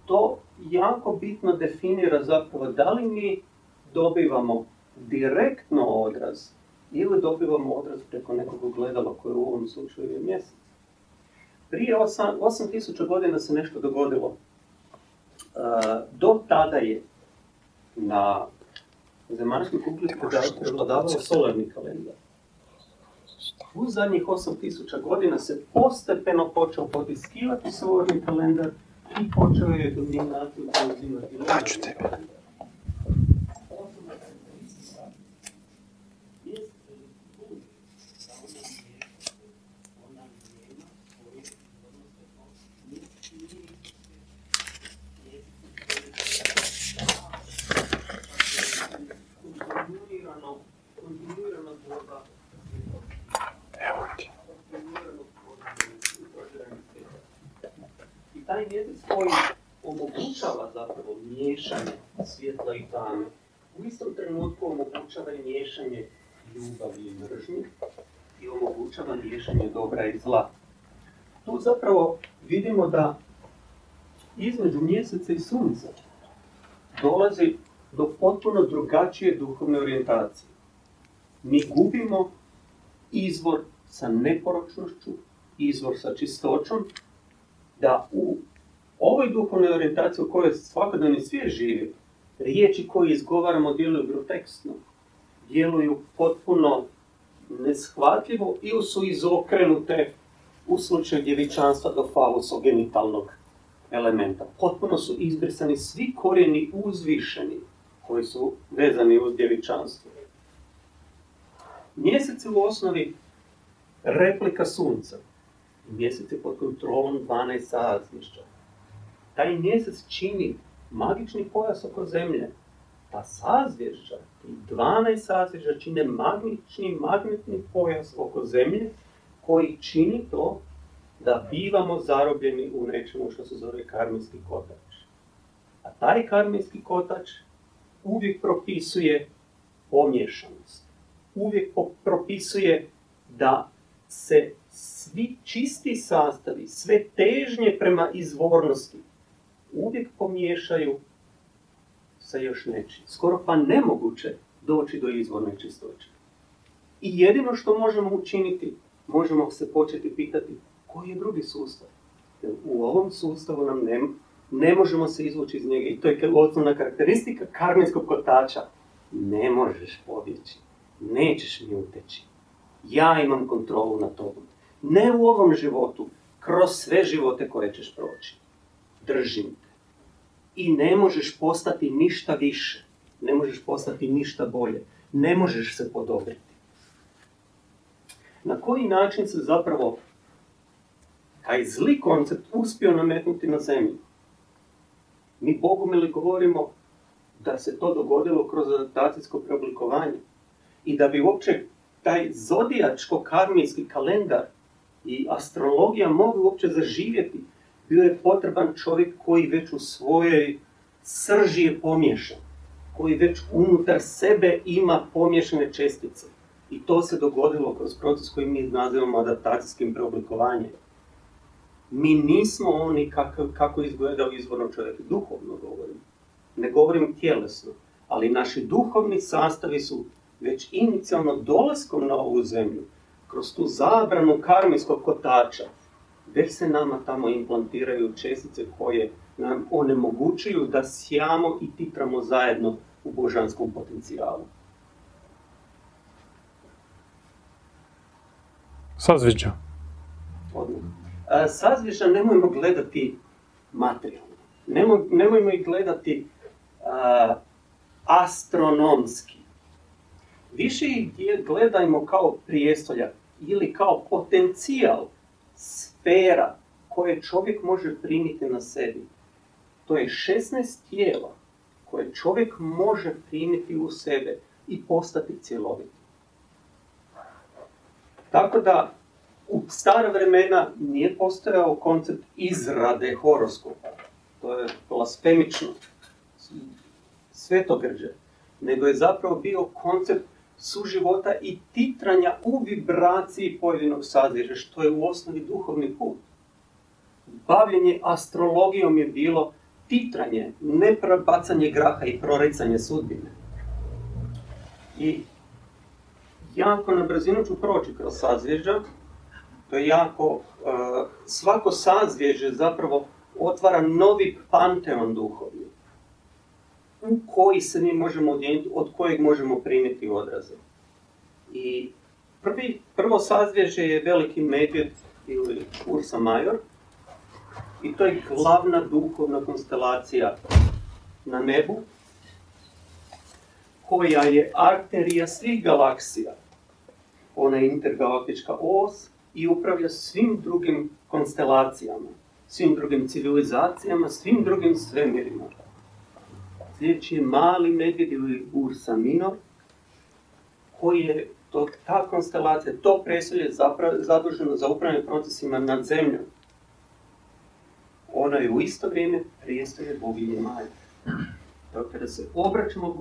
to jako bitno definira zapravo da li mi dobivamo direktno odraz ili dobivamo odraz preko nekog gledala koje u ovom slučaju je mjesec. Prije 8000 godina se nešto dogodilo. Do tada je na zemaljskoj kugli prevladavao solarni kalendar. U zadnjih 8000 godina se postepeno počeo potiskivati solarni kalendar i počeo je dominaciju preuzimati.
Daću tebe.
Taj mjesec koji omogućava zapravo miješanje svjetla i tame, u istom trenutku omogućava i miješanje ljubavi i mržnje i omogućava miješanje dobra i zla. Tu zapravo vidimo da između mjeseca i sunca dolazi do potpuno drugačije duhovne orijentacije. Mi gubimo izvor sa neporočnošću, izvor sa čistoćom, da u ovoj duhovnoj orijentaciji u kojoj svakodnevni svijet živi, riječi koje izgovaramo djeluju groteskno, djeluju potpuno neshvatljivo ili su izokrenute u slučaju djevičanstva do falusogenitalnog elementa. Potpuno su izbrisani svi korijeni uzvišeni koji su vezani uz djevičanstvo. Mjesec je u osnovi replika sunca. Mjesec je pod kontrolom 12 sazmišća. Taj mjesec čini magični pojas oko zemlje. Ta sazvježđa, i 12 sazvježđa čine magični magnetni pojas oko zemlje koji čini to da bivamo zarobljeni u nečemu što se zove karmijski kotač. A taj karmijski kotač uvijek propisuje pomješanost. Uvijek propisuje da se svi čisti sastavi, sve težnje prema izvornosti uvijek pomiješaju sa još nečim. Skoro pa nemoguće doći do izvorne čistoće. I jedino što možemo učiniti, možemo se početi pitati koji je drugi sustav. Jer u ovom sustavu nam ne, ne možemo se izvući iz njega. I to je osnovna karakteristika karmijskog kotača. Ne možeš pobjeći. Nećeš mi uteći. Ja imam kontrolu nad tobom. Ne u ovom životu, kroz sve živote koje ćeš proći. Držim te. I ne možeš postati ništa više. Ne možeš postati ništa bolje. Ne možeš se podobriti. Na koji način se zapravo taj zli koncept uspio nametnuti na zemlju? Mi Bogumili govorimo da se to dogodilo kroz adaptacijsko preoblikovanje i da bi uopće taj zodijačko-karmijski kalendar i astrologija mogli uopće zaživjeti, bio je potreban čovjek koji već u svojoj srži je pomješan, koji već unutar sebe ima pomješane čestice. I to se dogodilo kroz proces koji mi nazivamo adaptacijskim preoblikovanjem. Mi nismo oni kako, kako izgledao izvorno čovjek, duhovno govorim. Ne govorim tjelesno, ali naši duhovni sastavi su već inicijalno dolaskom na ovu zemlju, kroz tu zabranu karmijskog kotača, već se nama tamo implantiraju čestice koje nam onemogućuju da sjamo i titramo zajedno u božanskom potencijalu.
Sazviđa.
Odmah. Sazviža nemojmo gledati materijalno. nemojmo ih gledati astronomski. Više ih gledajmo kao prijestolja ili kao potencijal sfera koje čovjek može primiti na sebi. To je 16 tijela koje čovjek može primiti u sebe i postati cjeloviti. Tako da u stara vremena nije postojao koncept izrade horoskopa. To je blasfemično, svetogrđe. Nego je zapravo bio koncept suživota i titranja u vibraciji pojedinog sadržaja, što je u osnovi duhovni put. Bavljenje astrologijom je bilo titranje, ne bacanje graha i proricanje sudbine. I jako na brzinu ću proći kroz sazvježđa. To je jako, e, svako sazvježđe zapravo otvara novi panteon duhovni u koji se mi možemo odjeniti, od kojeg možemo primiti odraze. I prvi, prvo sazvježe je veliki medvjed ili Ursa Major. I to je glavna duhovna konstelacija na nebu, koja je arterija svih galaksija. Ona je intergalaktička os i upravlja svim drugim konstelacijama, svim drugim civilizacijama, svim drugim svemirima. Sljedeći je mali medvjed ili Ursa Minor, koji je to, ta konstelacija, to presolje zaduženo za upravljanje procesima nad zemljom. Ono je u isto vrijeme prijestolje boginje majke. Dakle, kada se obraćamo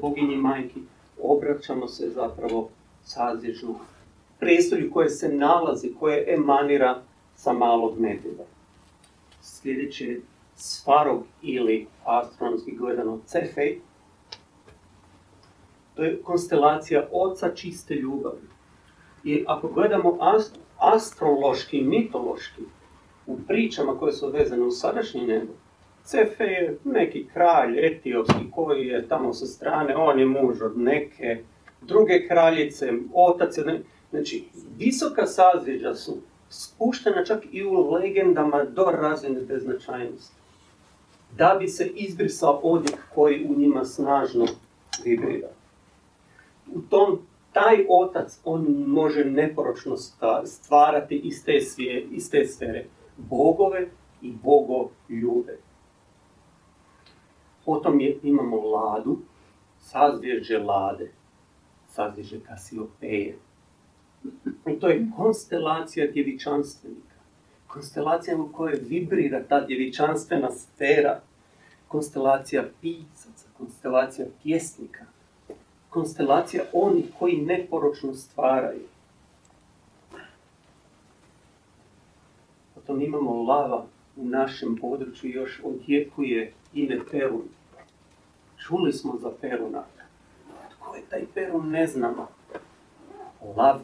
boginji majki, obraćamo se zapravo sazježu prijestolju koje se nalazi, koje emanira sa malog medvjeda. Sljedeće je Svarog ili astronomski gledano Cefej. To je konstelacija oca čiste ljubavi. I ako gledamo astrološki, mitološki, u pričama koje su vezane u sadašnji nebo, Cefe je neki kralj etiopski koji je tamo sa strane, on je muž od neke druge kraljice, otac je... Znači, visoka sazvjeđa su spuštena čak i u legendama do razine beznačajnosti. Da bi se izbrisao odjek koji u njima snažno vibrira. U tom taj otac, on može neporočno stvarati iz te, svije, iz te sfere bogove i bogoljube. Potom je, imamo Ladu, sazvježđe Lade, sazvježđe Kasiopeje. I to je konstelacija djevičanstvenika. Konstelacija u kojoj vibrira ta djevičanstvena sfera. Konstelacija pisaca, konstelacija pjesnika. Konstelacija onih koji neporočno stvaraju. Potom imamo lava u našem području još odjekuje ime Perun. Čuli smo za Peruna. Tko je taj Perun, ne znamo. Lav,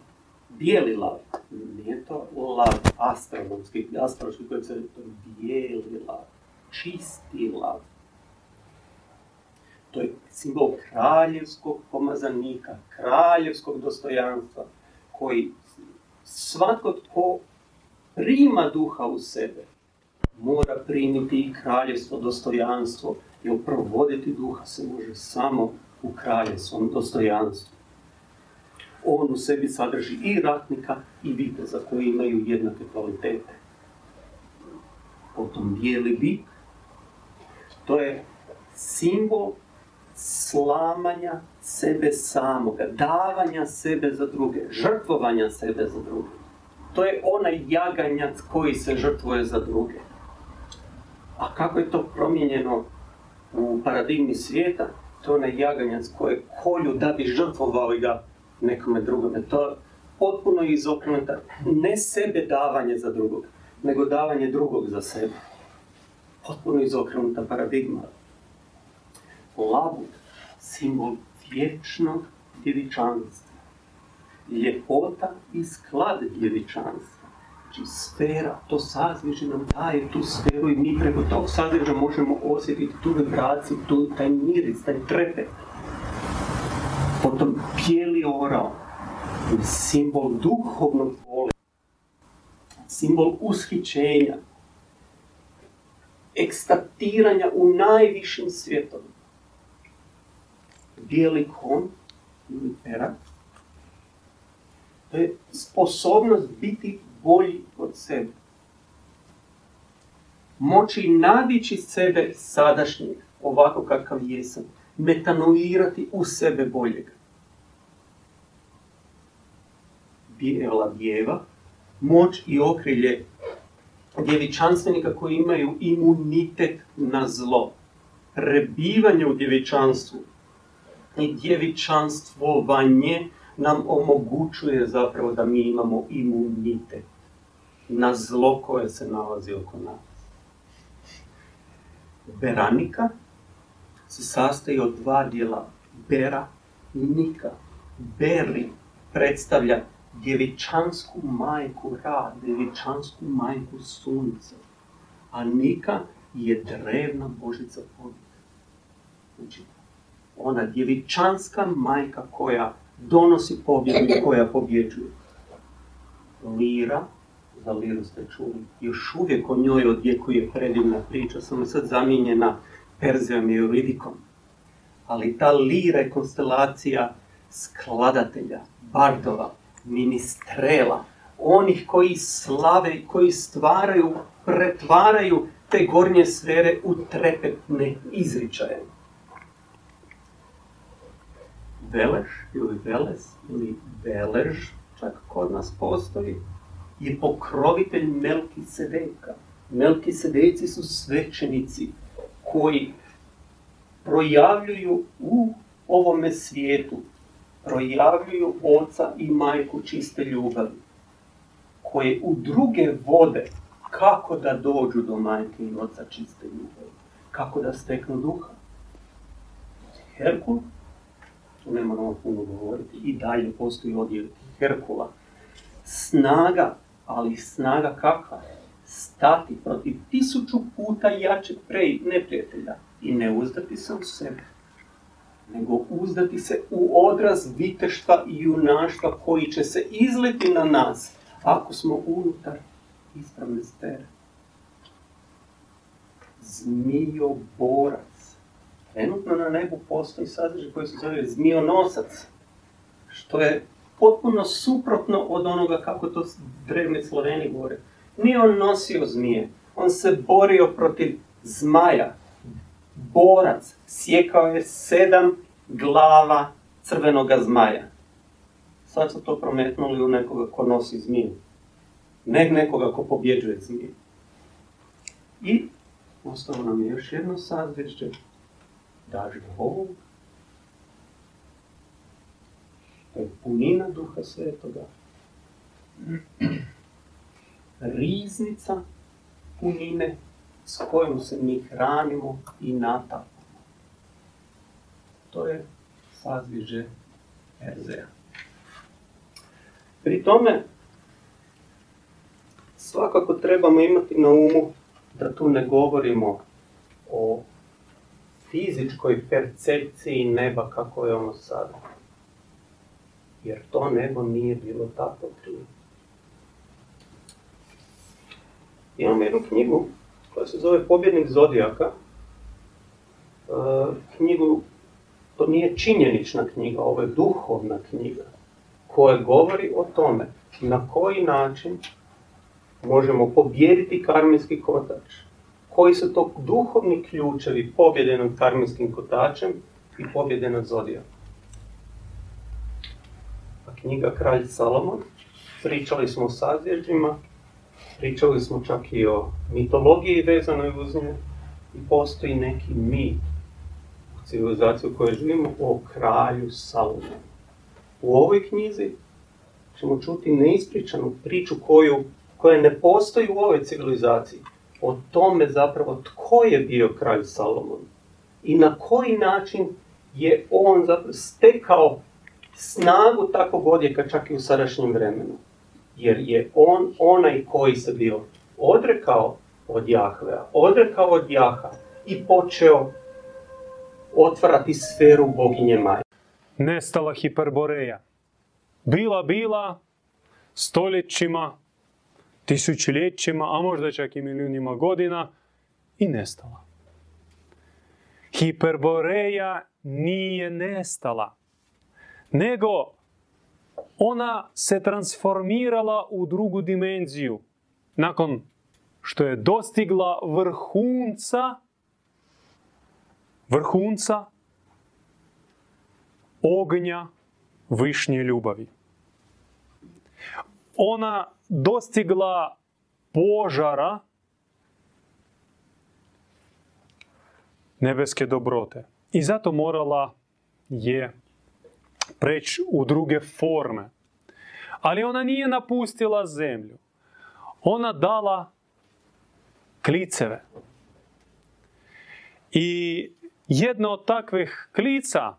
bijeli lav. Nije to lav astronomski, astronomski koji se to bijeli lav. Čisti lav. To je simbol kraljevskog pomazanika, kraljevskog dostojanstva, koji svatko tko prima duha u sebe, mora primiti i kraljevstvo, dostojanstvo, jer provoditi duha se može samo u kraljevstvom dostojanstvu. On u sebi sadrži i ratnika i viteza koji imaju jednake kvalitete. Potom bijeli bik, to je simbol slamanja sebe samoga, davanja sebe za druge, žrtvovanja sebe za druge. To je onaj jaganjac koji se žrtvuje za druge. A kako je to promijenjeno u paradigmi svijeta? To je onaj jaganjac koji kolju da bi žrtvovali ga nekome drugome. To potpuno izokrenuta. Ne sebe davanje za drugog, nego davanje drugog za sebe. Potpuno izokrenuta paradigma. Labud, simbol vječnog djevičanstva. Ljepota i sklad djevičanstva. Znači sfera, to sazvježe nam daje tu sferu i mi preko tog sazvježa možemo osjetiti tu vibraciju, tu, taj miris, taj trepet. Potom bijeli orao, simbol duhovnog vole, simbol ushićenja, ekstatiranja u najvišim svjetovima. Bijeli kon ili perak, to je sposobnost biti bolji od sebe. Moći nadići sebe sadašnjeg, ovako kakav jesam. Metanoirati u sebe boljega. Bijela djeva, moć i okrilje djevičanstvenika koji imaju imunitet na zlo. Prebivanje u djevičanstvu i djevičanstvovanje nam omogućuje zapravo da mi imamo imunitet na zlo koje se nalazi oko nas. Beranika se sastoji od dva dijela. Bera Nika. Beri predstavlja djevičansku majku Ra, djevičansku majku sunca. A Nika je drevna božica pobjede. Znači, ona djevičanska majka koja donosi pobjedu koja pobjeđuje. Lira, za Liru ste čuli, još uvijek o njoj odjekuje predivna priča, samo sad zamijenjena Perzijom i Euridikom. Ali ta lira je konstelacija skladatelja, bardova, ministrela, onih koji slave, koji stvaraju, pretvaraju te gornje sfere u trepetne izričaje. Veleš ili Veles ili Velež, čak kod nas postoji, je pokrovitelj Melkisedeka. Melkisedeci su svećenici koji projavljuju u ovome svijetu, projavljuju oca i majku čiste ljubavi, koje u druge vode kako da dođu do majke i oca čiste ljubavi, kako da steknu duha. Herkul, tu ne moramo puno govoriti, i dalje postoji odjel Herkula. Snaga, ali snaga kakva? Stati protiv tisuću puta jačeg neprijatelja i ne uzdati se u sebe, nego uzdati se u odraz viteštva i junaštva koji će se izleti na nas ako smo unutar ispravne sfere. Zmijoborac. Trenutno na nebu postoji sadržaj koji se zove zmijonosac, što je potpuno suprotno od onoga kako to drevni Sloveni govore. Nije on nosio zmije, on se borio protiv zmaja, borac, sjekao je sedam glava crvenoga zmaja. Sad su to prometnuli u nekoga ko nosi zmiju. Ne nekoga ko pobjeđuje zmiju. I ostalo nam je još jedno sazvežđe. Daždovog. To je punina duha svetoga. Riznica punine s kojom se mi hranimo i natapamo. To je sazviže Erzea. Pri tome, svakako trebamo imati na umu da tu ne govorimo o fizičkoj percepciji neba kako je ono sada. Jer to nebo nije bilo tako prije. Imamo jednu knjigu koja se zove Pobjednik Zodijaka. E, knjigu, to nije činjenična knjiga, ovo je duhovna knjiga koja govori o tome na koji način možemo pobjediti karminski kotač. Koji su to duhovni ključevi pobjede nad karminskim kotačem i pobjede nad zodijakom. knjiga Kralj Salomon, pričali smo o sazvježđima, Pričali smo čak i o mitologiji vezanoj uz nje i postoji neki mit u civilizaciji u kojoj živimo o kralju Salomonu. U ovoj knjizi ćemo čuti neispričanu priču koju, koja ne postoji u ovoj civilizaciji. O tome zapravo tko je bio kralj Salomon i na koji način je on zapravo stekao snagu takvog odjeka čak i u sadašnjem vremenu jer je on onaj koji se bio odrekao od Jahvea, odrekao od Jaha i počeo otvarati sferu boginje Maje.
Nestala hiperboreja. Bila, bila, stoljećima, tisućljećima, a možda čak i milijunima godina i nestala. Hiperboreja nije nestala, nego ona se transformirala u drugu dimenziju. Nakon što je dostigla vrhunca, vrhunca ognja višnje ljubavi. Ona dostigla požara nebeske dobrote. I zato morala je preći u druge forme. Ali ona nije napustila zemlju. Ona dala kliceve. I jedna od takvih klica,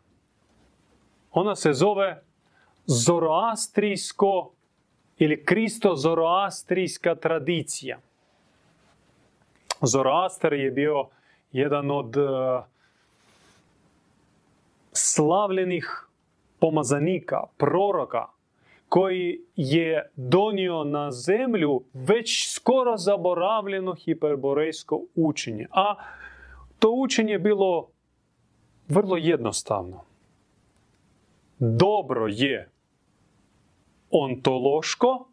ona se zove zoroastrijsko ili kristo-zoroastrijska tradicija. Zoroaster je bio jedan od uh, slavljenih pomazanika, proroka, koji je donio na zemlju već skoro zaboravljeno hiperborejsko učenje. A to učenje bilo vrlo jednostavno. Dobro je ontološko,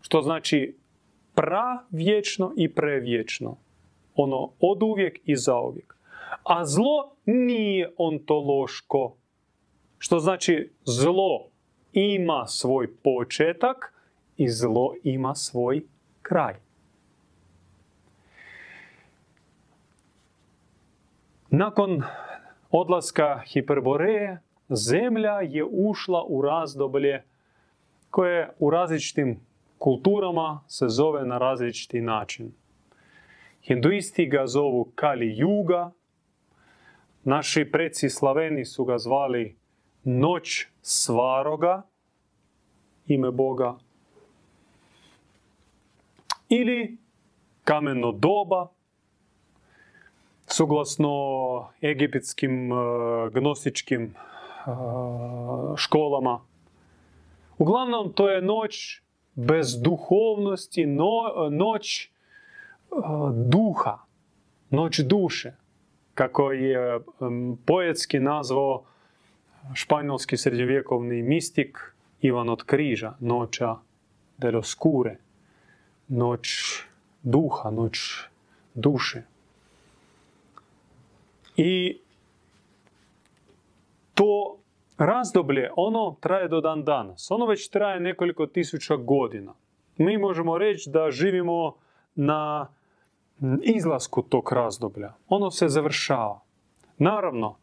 što znači pravječno i prevječno. Ono od uvijek i zauvijek. A zlo nije ontološko što znači zlo ima svoj početak i zlo ima svoj kraj. Nakon odlaska Hiperboreje, zemlja je ušla u razdoblje koje u različitim kulturama se zove na različiti način. Hinduisti ga zovu Kali Juga, naši preci Slaveni su ga zvali Noć Svaroga, ime Boga, ili kameno doba, suglasno egipetskim uh, gnostičkim uh, školama. Uglavnom, to je noć bez duhovnosti, no, noć uh, duha, noć duše, kako je poetski nazvao španjolski srednjovjekovni mistik Ivan od Križa, noća del oscure, noć duha, noć duše. I to razdoblje, ono traje do dan danas. Ono već traje nekoliko tisuća godina. Mi možemo reći da živimo na izlasku tog razdoblja. Ono se završava. Naravno,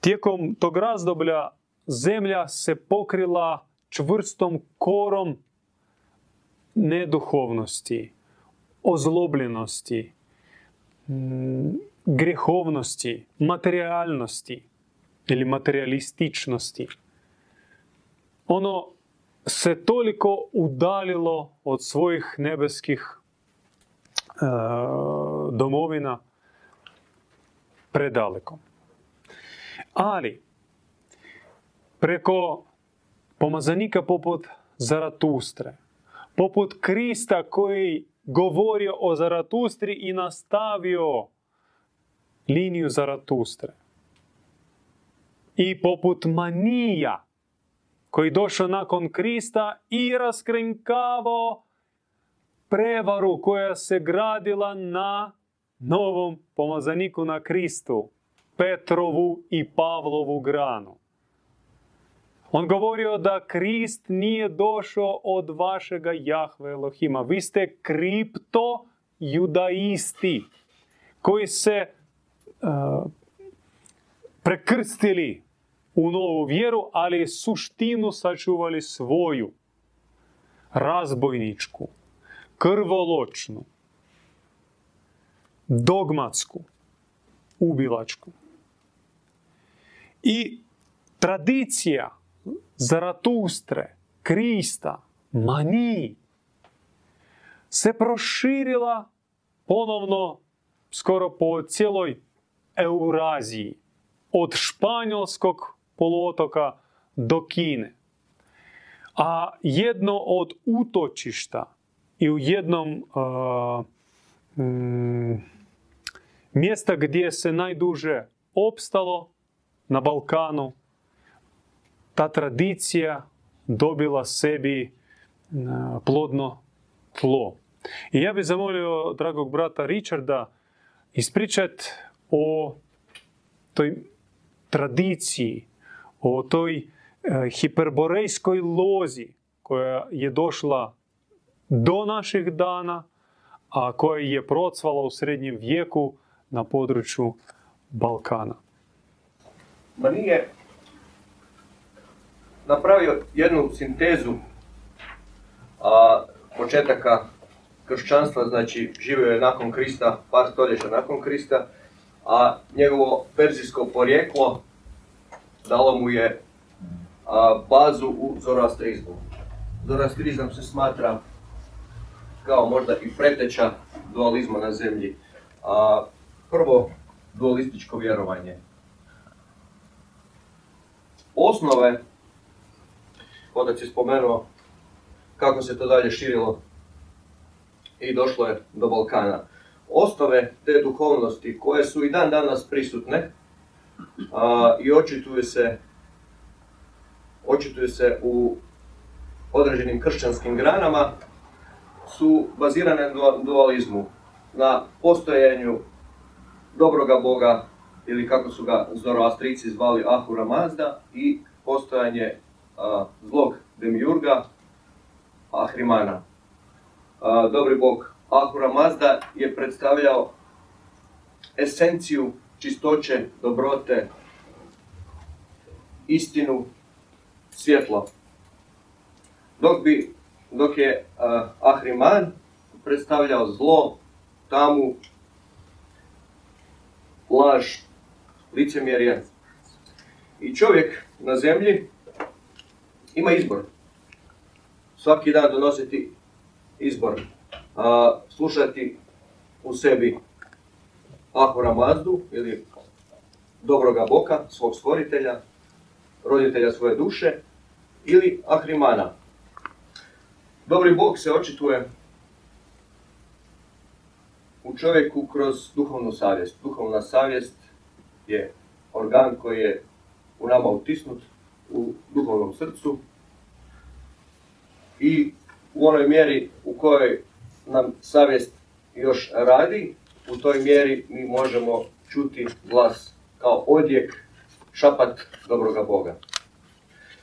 tijekom tog razdoblja zemlja se pokrila čvrstom korom neduhovnosti, ozlobljenosti, grehovnosti, materijalnosti ili materialističnosti. Ono se toliko udalilo od svojih nebeskih e, domovina predaleko. Ali, preko pomazanika poput Zaratustre, poput Krista koji govorio o Zaratustri i nastavio liniju Zaratustre. I poput Manija, koji došao nakon Krista i raskrinkavao prevaru koja se gradila na novom pomazaniku na Kristu, Petrovu i Pavlovu granu. On govorio da Krist nije došao od vašega Jahve Elohima. Vi ste kripto judaisti koji se prekrstili u novu vjeru, ali suštinu sačuvali svoju, razbojničku, krvoločnu, dogmatsku, ubilačku. I tradicija Zaratustre, Krista, Maniji se proširila ponovno skoro po cijeloj Euraziji, od španjolskog poluotoka do Kine. A jedno od utočišta i u jednom uh, mm, mjesta gdje se najduže opstalo na Balkanu, ta tradicija dobila sebi uh, plodno tlo. I ja bih zamolio dragog brata Richarda ispričat o toj tradiciji, o toj e, hiperborejskoj lozi koja je došla do naših dana, a koja je procvala u srednjem vijeku na području Balkana.
Ma nije napravio jednu sintezu a, početaka kršćanstva, znači živio je nakon Krista, par stoljeća nakon Krista, a njegovo perzijsko porijeklo dalo mu je a, bazu u zoroastrizmu. Zoroastrizam se smatra kao možda i preteča dualizma na zemlji. A, prvo, dualističko vjerovanje. Osnove, otac je spomenuo kako se to dalje širilo i došlo je do Balkana. Osnove te duhovnosti koje su i dan danas prisutne a, i očituju se, očituju se u određenim kršćanskim granama su bazirane na dualizmu, na postojanju dobroga Boga ili kako su ga zoroastrici zvali Ahura Mazda i postojanje zlog demiurga Ahrimana. Dobri bog Ahura Mazda je predstavljao esenciju čistoće, dobrote, istinu, svjetlo. Dok, bi, dok je Ahriman predstavljao zlo, tamu, laž, licemjerje. I čovjek na zemlji ima izbor. Svaki dan donositi izbor. A, slušati u sebi Ahura Mazdu ili dobroga Boka, svog stvoritelja, roditelja svoje duše, ili Ahrimana. Dobri Bog se očituje u čovjeku kroz duhovnu savjest. Duhovna savjest je organ koji je u nama utisnut u duhovnom srcu i u onoj mjeri u kojoj nam savjest još radi, u toj mjeri mi možemo čuti glas kao odjek, šapat dobroga Boga.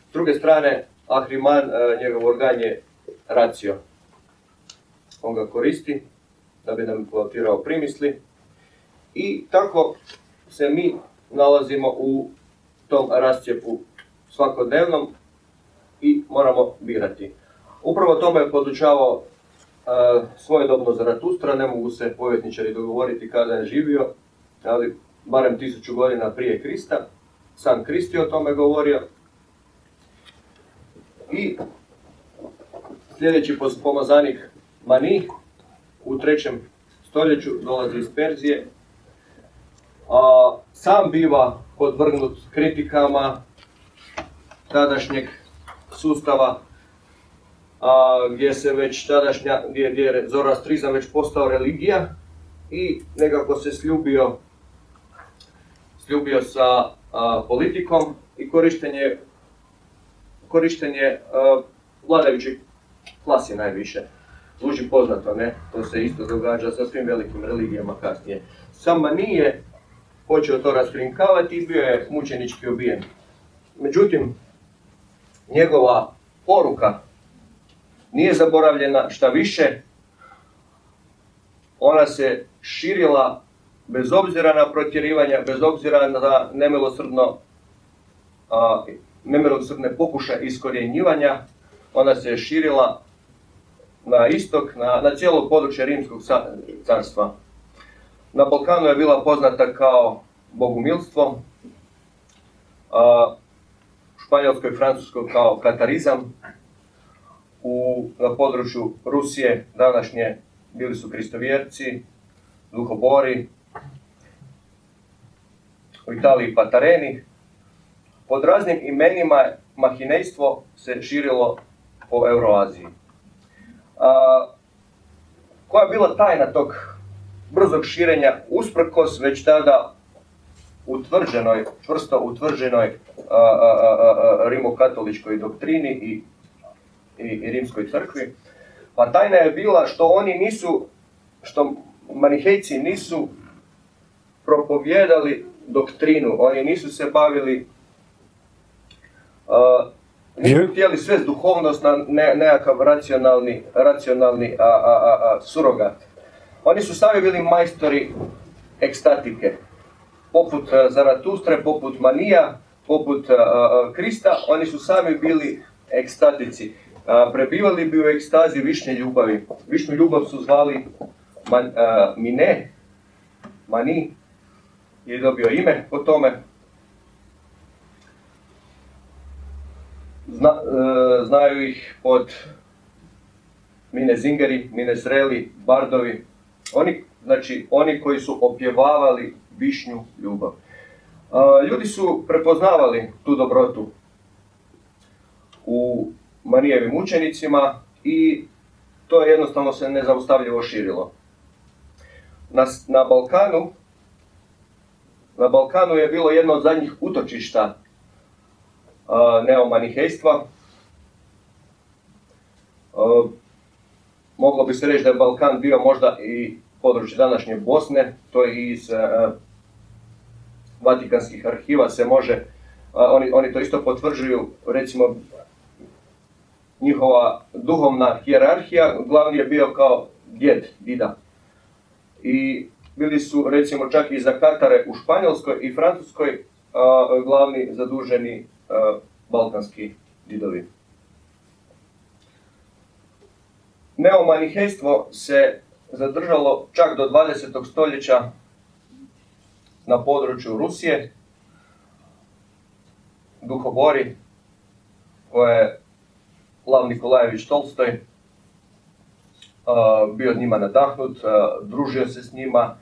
S druge strane, Ahriman, e, njegov organ je racio. On ga koristi da bi nam plantirao primisli i tako se mi nalazimo u tom rascijepu svakodnevnom i moramo birati. Upravo tome je podučavao uh, svojedobno Zaratustra, ne mogu se povjetničari dogovoriti kada je živio, ali barem tisuću godina prije Krista. Sam Krist je o tome govorio. I sljedeći pomazanik Mani u trećem stoljeću dolazi iz Perzije. Sam biva podvrgnut kritikama tadašnjeg sustava a, gdje se već tadašnja, gdje, gdje je Zoroastrizam već postao religija i nekako se sljubio, sljubio sa politikom i korištenje, korištenje vladajućih klasi najviše. Zvuči poznato, ne? To se isto događa sa svim velikim religijama kasnije. Sama nije počeo to raskrinkavati i bio je mučenički obijen. Međutim, njegova poruka nije zaboravljena, šta više, ona se širila bez obzira na protjerivanja, bez obzira na nemilosrdno, a, nemilosrdne pokušaje iskorjenjivanja, ona se širila na istok, na, na cijelo područje Rimskog carstva. Na Balkanu je bila poznata kao bogumilstvo, u Španjolskoj i Francuskoj kao katarizam, u, na području Rusije današnje bili su kristovjerci, duhobori, u Italiji patareni. Pod raznim imenima mahinejstvo se širilo po Euroaziji. A, koja je bila tajna tog brzog širenja usprkos već tada utvrđenoj, čvrsto utvrđenoj a, a, a, rimokatoličkoj doktrini i i, i rimskoj crkvi. Pa tajna je bila što oni nisu, što manihejci nisu propovjedali doktrinu, oni nisu se bavili, uh, nisu htjeli sve duhovnost na ne, nekakav racionalni, racionalni a, a, a, a, surogat. Oni su sami bili majstori ekstatike, poput uh, Zaratustre, poput Manija, poput uh, Krista, oni su sami bili ekstatici prebivali bi u ekstazi višnje ljubavi. Višnju ljubav su zvali Mine, Mani, je dobio ime po tome. Zna, znaju ih pod Mine Zingeri, Mine Zreli, Bardovi. Oni, znači, oni koji su opjevavali višnju ljubav. ljudi su prepoznavali tu dobrotu u Marijevim učenicima i to je jednostavno se nezaustavljivo širilo. Na, na Balkanu na Balkanu je bilo jedno od zadnjih utočišta neomanihejstva. Moglo bi se reći da je Balkan bio možda i područje današnje Bosne, to je iz uh, Vatikanskih arhiva se može a, oni, oni to isto potvrđuju, recimo njihova duhovna hijerarhija, glavni je bio kao djed, dida. I bili su recimo čak i za Katare u Španjolskoj i Francuskoj a, glavni zaduženi balkanski didovi. Neomanihejstvo se zadržalo čak do 20. stoljeća na području Rusije, duhobori koje je Lav Nikolajević Tolstoj bio njima nadahnut, družio se s njima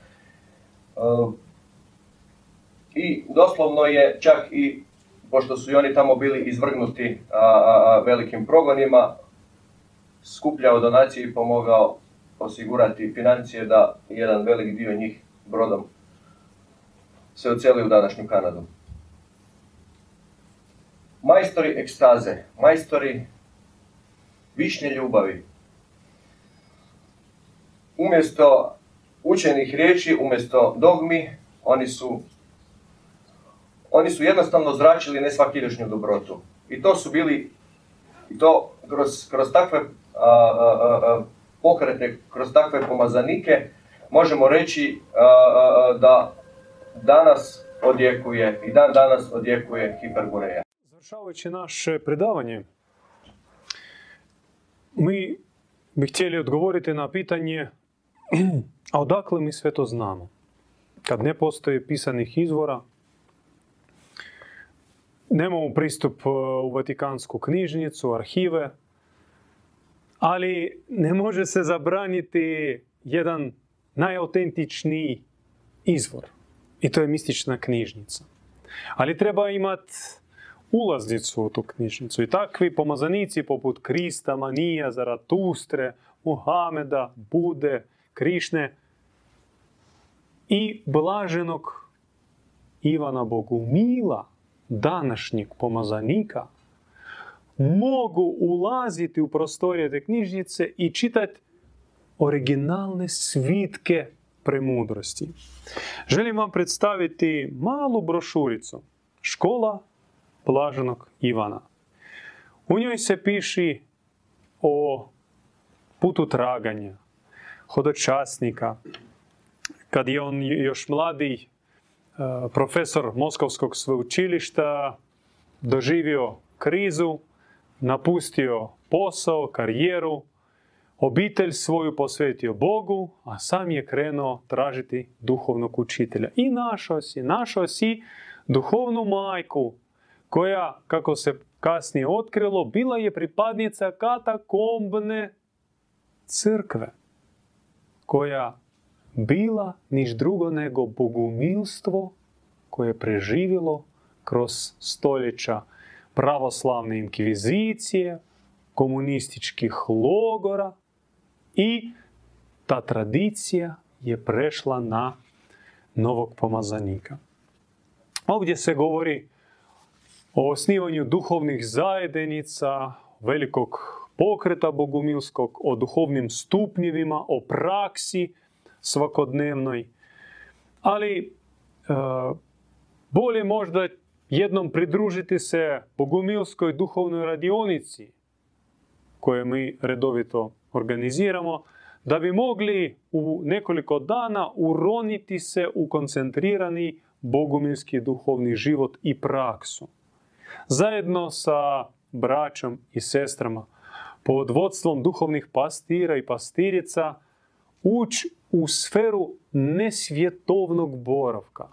i doslovno je čak i, pošto su i oni tamo bili izvrgnuti velikim progonima, skupljao donacije i pomogao osigurati financije da jedan velik dio njih brodom se oceli u današnju Kanadu. Majstori ekstaze, majstori višnje ljubavi. Umjesto učenih riječi, umjesto dogmi, oni su, oni su jednostavno zračili nesvakidašnju dobrotu. I to su bili, i to kroz, kroz takve a, a, a, pokrete, kroz takve pomazanike, možemo reći da danas odjekuje i dan danas odjekuje hiperboreja.
Naše predavanje, mi bi htjeli odgovoriti na pitanje a odakle mi sve to znamo? Kad ne postoji pisanih izvora, nemamo pristup e, u Vatikansku knjižnicu, arhive, ali ne može se zabraniti jedan najautentičniji izvor. I to je mistična knjižnica. Ali treba imati ulaznicu u tu knjižnicu. I takvi pomazanici poput Krista, Manija, Zaratustre, Muhameda, Bude, Krišne i blaženog Ivana Bogumila, današnjeg pomazanika, mogu ulaziti u prostorije te knjižnice i čitati originalne svitke premudrosti. Želim vam predstaviti malu brošuricu Škola blaženog Ivana. U njoj se piši o putu traganja, hodočasnika. Kad je on još mladi e, profesor Moskovskog sveučilišta doživio krizu, napustio posao, karijeru, obitelj svoju posvetio Bogu, a sam je krenuo tražiti duhovnog učitelja. I našao si, našao si duhovnu majku, koja, kako se kasnije otkrilo, bila je pripadnica katakombne crkve, koja bila niš drugo nego bogumilstvo koje je preživjelo kroz stoljeća pravoslavne inkvizicije, komunističkih logora i ta tradicija je prešla na novog pomazanika. Ovdje se govori o osnivanju duhovnih zajednica, velikog pokreta bogumilskog, o duhovnim stupnjevima, o praksi svakodnevnoj. Ali e, bolje možda jednom pridružiti se bogumilskoj duhovnoj radionici koje mi redovito organiziramo, da bi mogli u nekoliko dana uroniti se u koncentrirani bogumilski duhovni život i praksu. Zajedno sa braćom i sestrama, pod vodstvom duhovnih pastira i pastirica, ući u sferu nesvjetovnog boravka.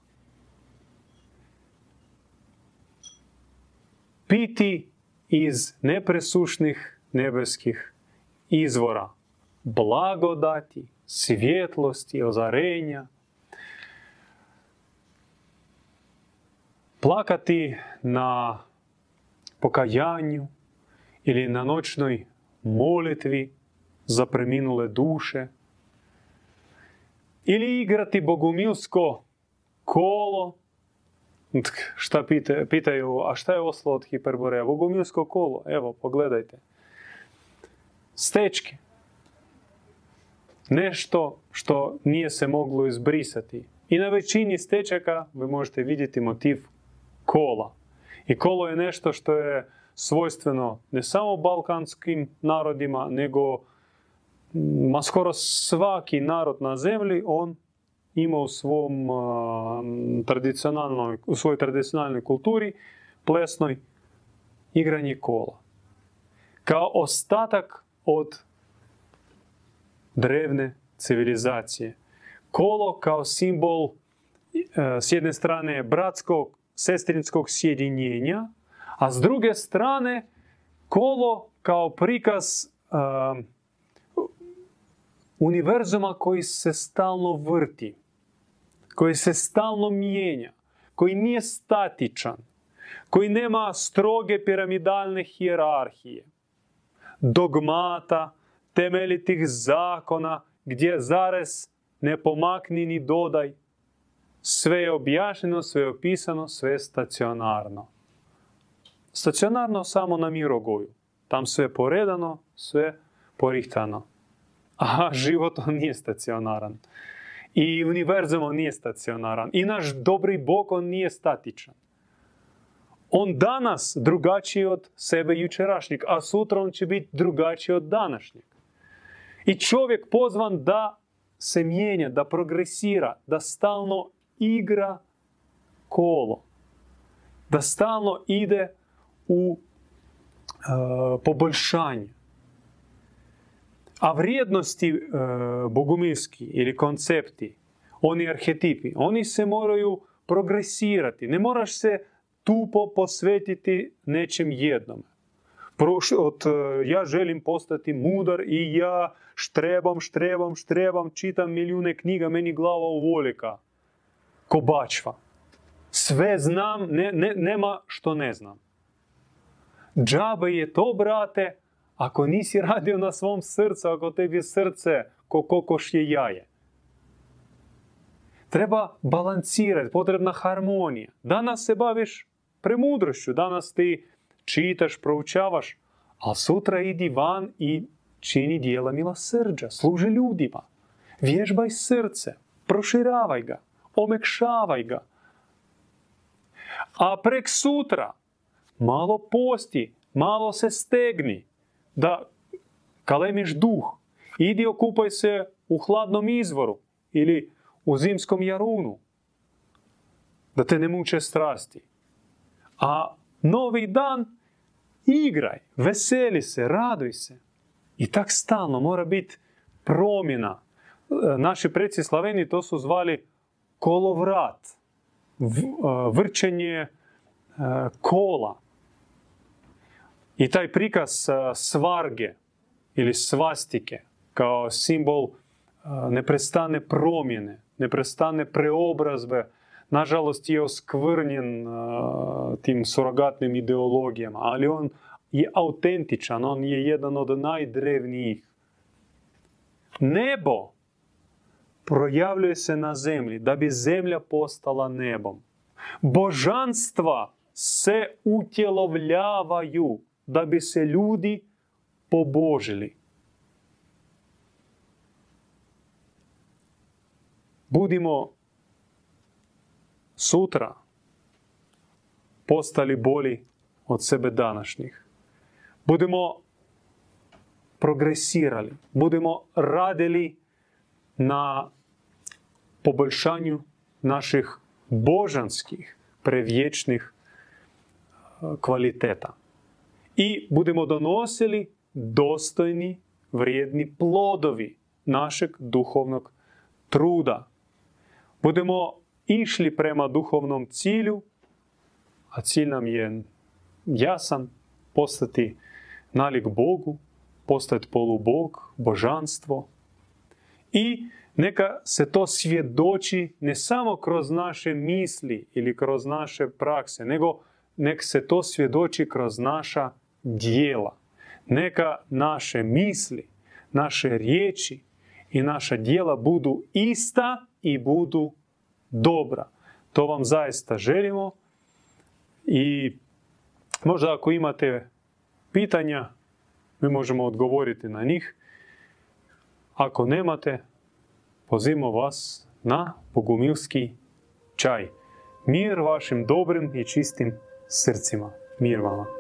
Piti iz nepresušnih nebeskih izvora blagodati, svjetlosti, ozarenja, plakati na pokajanju ili na noćnoj molitvi za preminule duše, ili igrati bogumilsko kolo, šta pitaju, a šta je oslo od hiperboreja? Bogumilsko kolo, evo, pogledajte stečke. Nešto što nije se moglo izbrisati. I na većini stečaka vi možete vidjeti motiv kola. I kolo je nešto što je svojstveno ne samo balkanskim narodima, nego ma skoro svaki narod na zemlji, on ima u svom tradicionalnoj, u svojoj tradicionalnoj kulturi plesnoj igranje kola. Kao ostatak od drevne civilizacije. Kolo kao simbol s jedne strane bratskog, sestrinskog sjedinjenja, a s druge strane kolo kao prikaz univerzuma koji se stalno vrti, koji se stalno mijenja, koji nije statičan, koji nema stroge piramidalne hijerarhije, dogmata, temeljitih zakona, gdje zares ne pomakni ni dodaj. Sve je objašnjeno, sve je opisano, sve je stacionarno. Stacionarno samo na Mirogoju. Tam sve poredano, sve porihtano. A život on nije stacionaran. I univerzum on nije stacionaran. I naš dobri Bog on nije statičan. On danas drugačiji od sebe jučerašnjeg, a sutra on će biti drugačiji od današnjeg. I čovjek pozvan da se mijenja, da progresira, da stalno igra kolo. Da stalno ide u uh, poboljšanje. A vrijednosti uh, bogumilski ili koncepti, oni arhetipi, oni se moraju progresirati. Ne moraš se tupo posvetiti nečem jednom. Od, ja želim postati mudar i ja štrebam, štrebam, štrebam, čitam milijune knjiga, meni glava uvolika. Ko bačva. Sve znam, ne, ne, nema što ne znam. Džabe je to, brate, ako nisi radio na svom srcu, ako tebi srce ko kokoš je jaje. Treba balansirati, potrebna harmonija. Danas se baviš premudrošću, danas ti čitaš, proučavaš, a sutra idi van i čini dijela milosrđa, služi ljudima. Vježbaj srce, proširavaj ga, omekšavaj ga. A prek sutra malo posti, malo se stegni, da kalemiš duh. Idi okupaj se u hladnom izvoru ili u zimskom jarunu, da te ne muče strasti. A novi dan igraj, veseli se, raduj se. I tak stalno mora biti promjena. E, naši preci Slaveni to su zvali kolovrat, e, vrčenje e, kola. I taj prikaz svarge ili svastike kao simbol neprestane promjene, neprestane preobrazbe, nažalost je oskvrnjen tim surogatnim ideologijama, ali on je autentičan, on je jedan od najdrevnijih. Nebo projavljuje se na zemlji da bi zemlja postala nebom. Božanstva se utjelovljavaju da bi se ljudi pobožili. Budimo sutra postali bolji od sebe današnjih. Budemo progresirali, budemo radili na poboljšanju naših božanskih, prevječnih kvaliteta. I budemo donosili dostojni, vrijedni plodovi našeg duhovnog truda. Budemo išli prema duhovnom cilju, a cilj nam je jasan, postati nalik Bogu, postati polubog, božanstvo. I neka se to svjedoči ne samo kroz naše misli ili kroz naše prakse, nego nek se to svjedoči kroz naša dijela. Neka naše misli, naše riječi i naša dijela budu ista i budu dobra. To vam zaista želimo i možda ako imate pitanja, mi možemo odgovoriti na njih. Ako nemate, pozivamo vas na pogumilski čaj. Mir vašim dobrim i čistim srcima. Mir vama.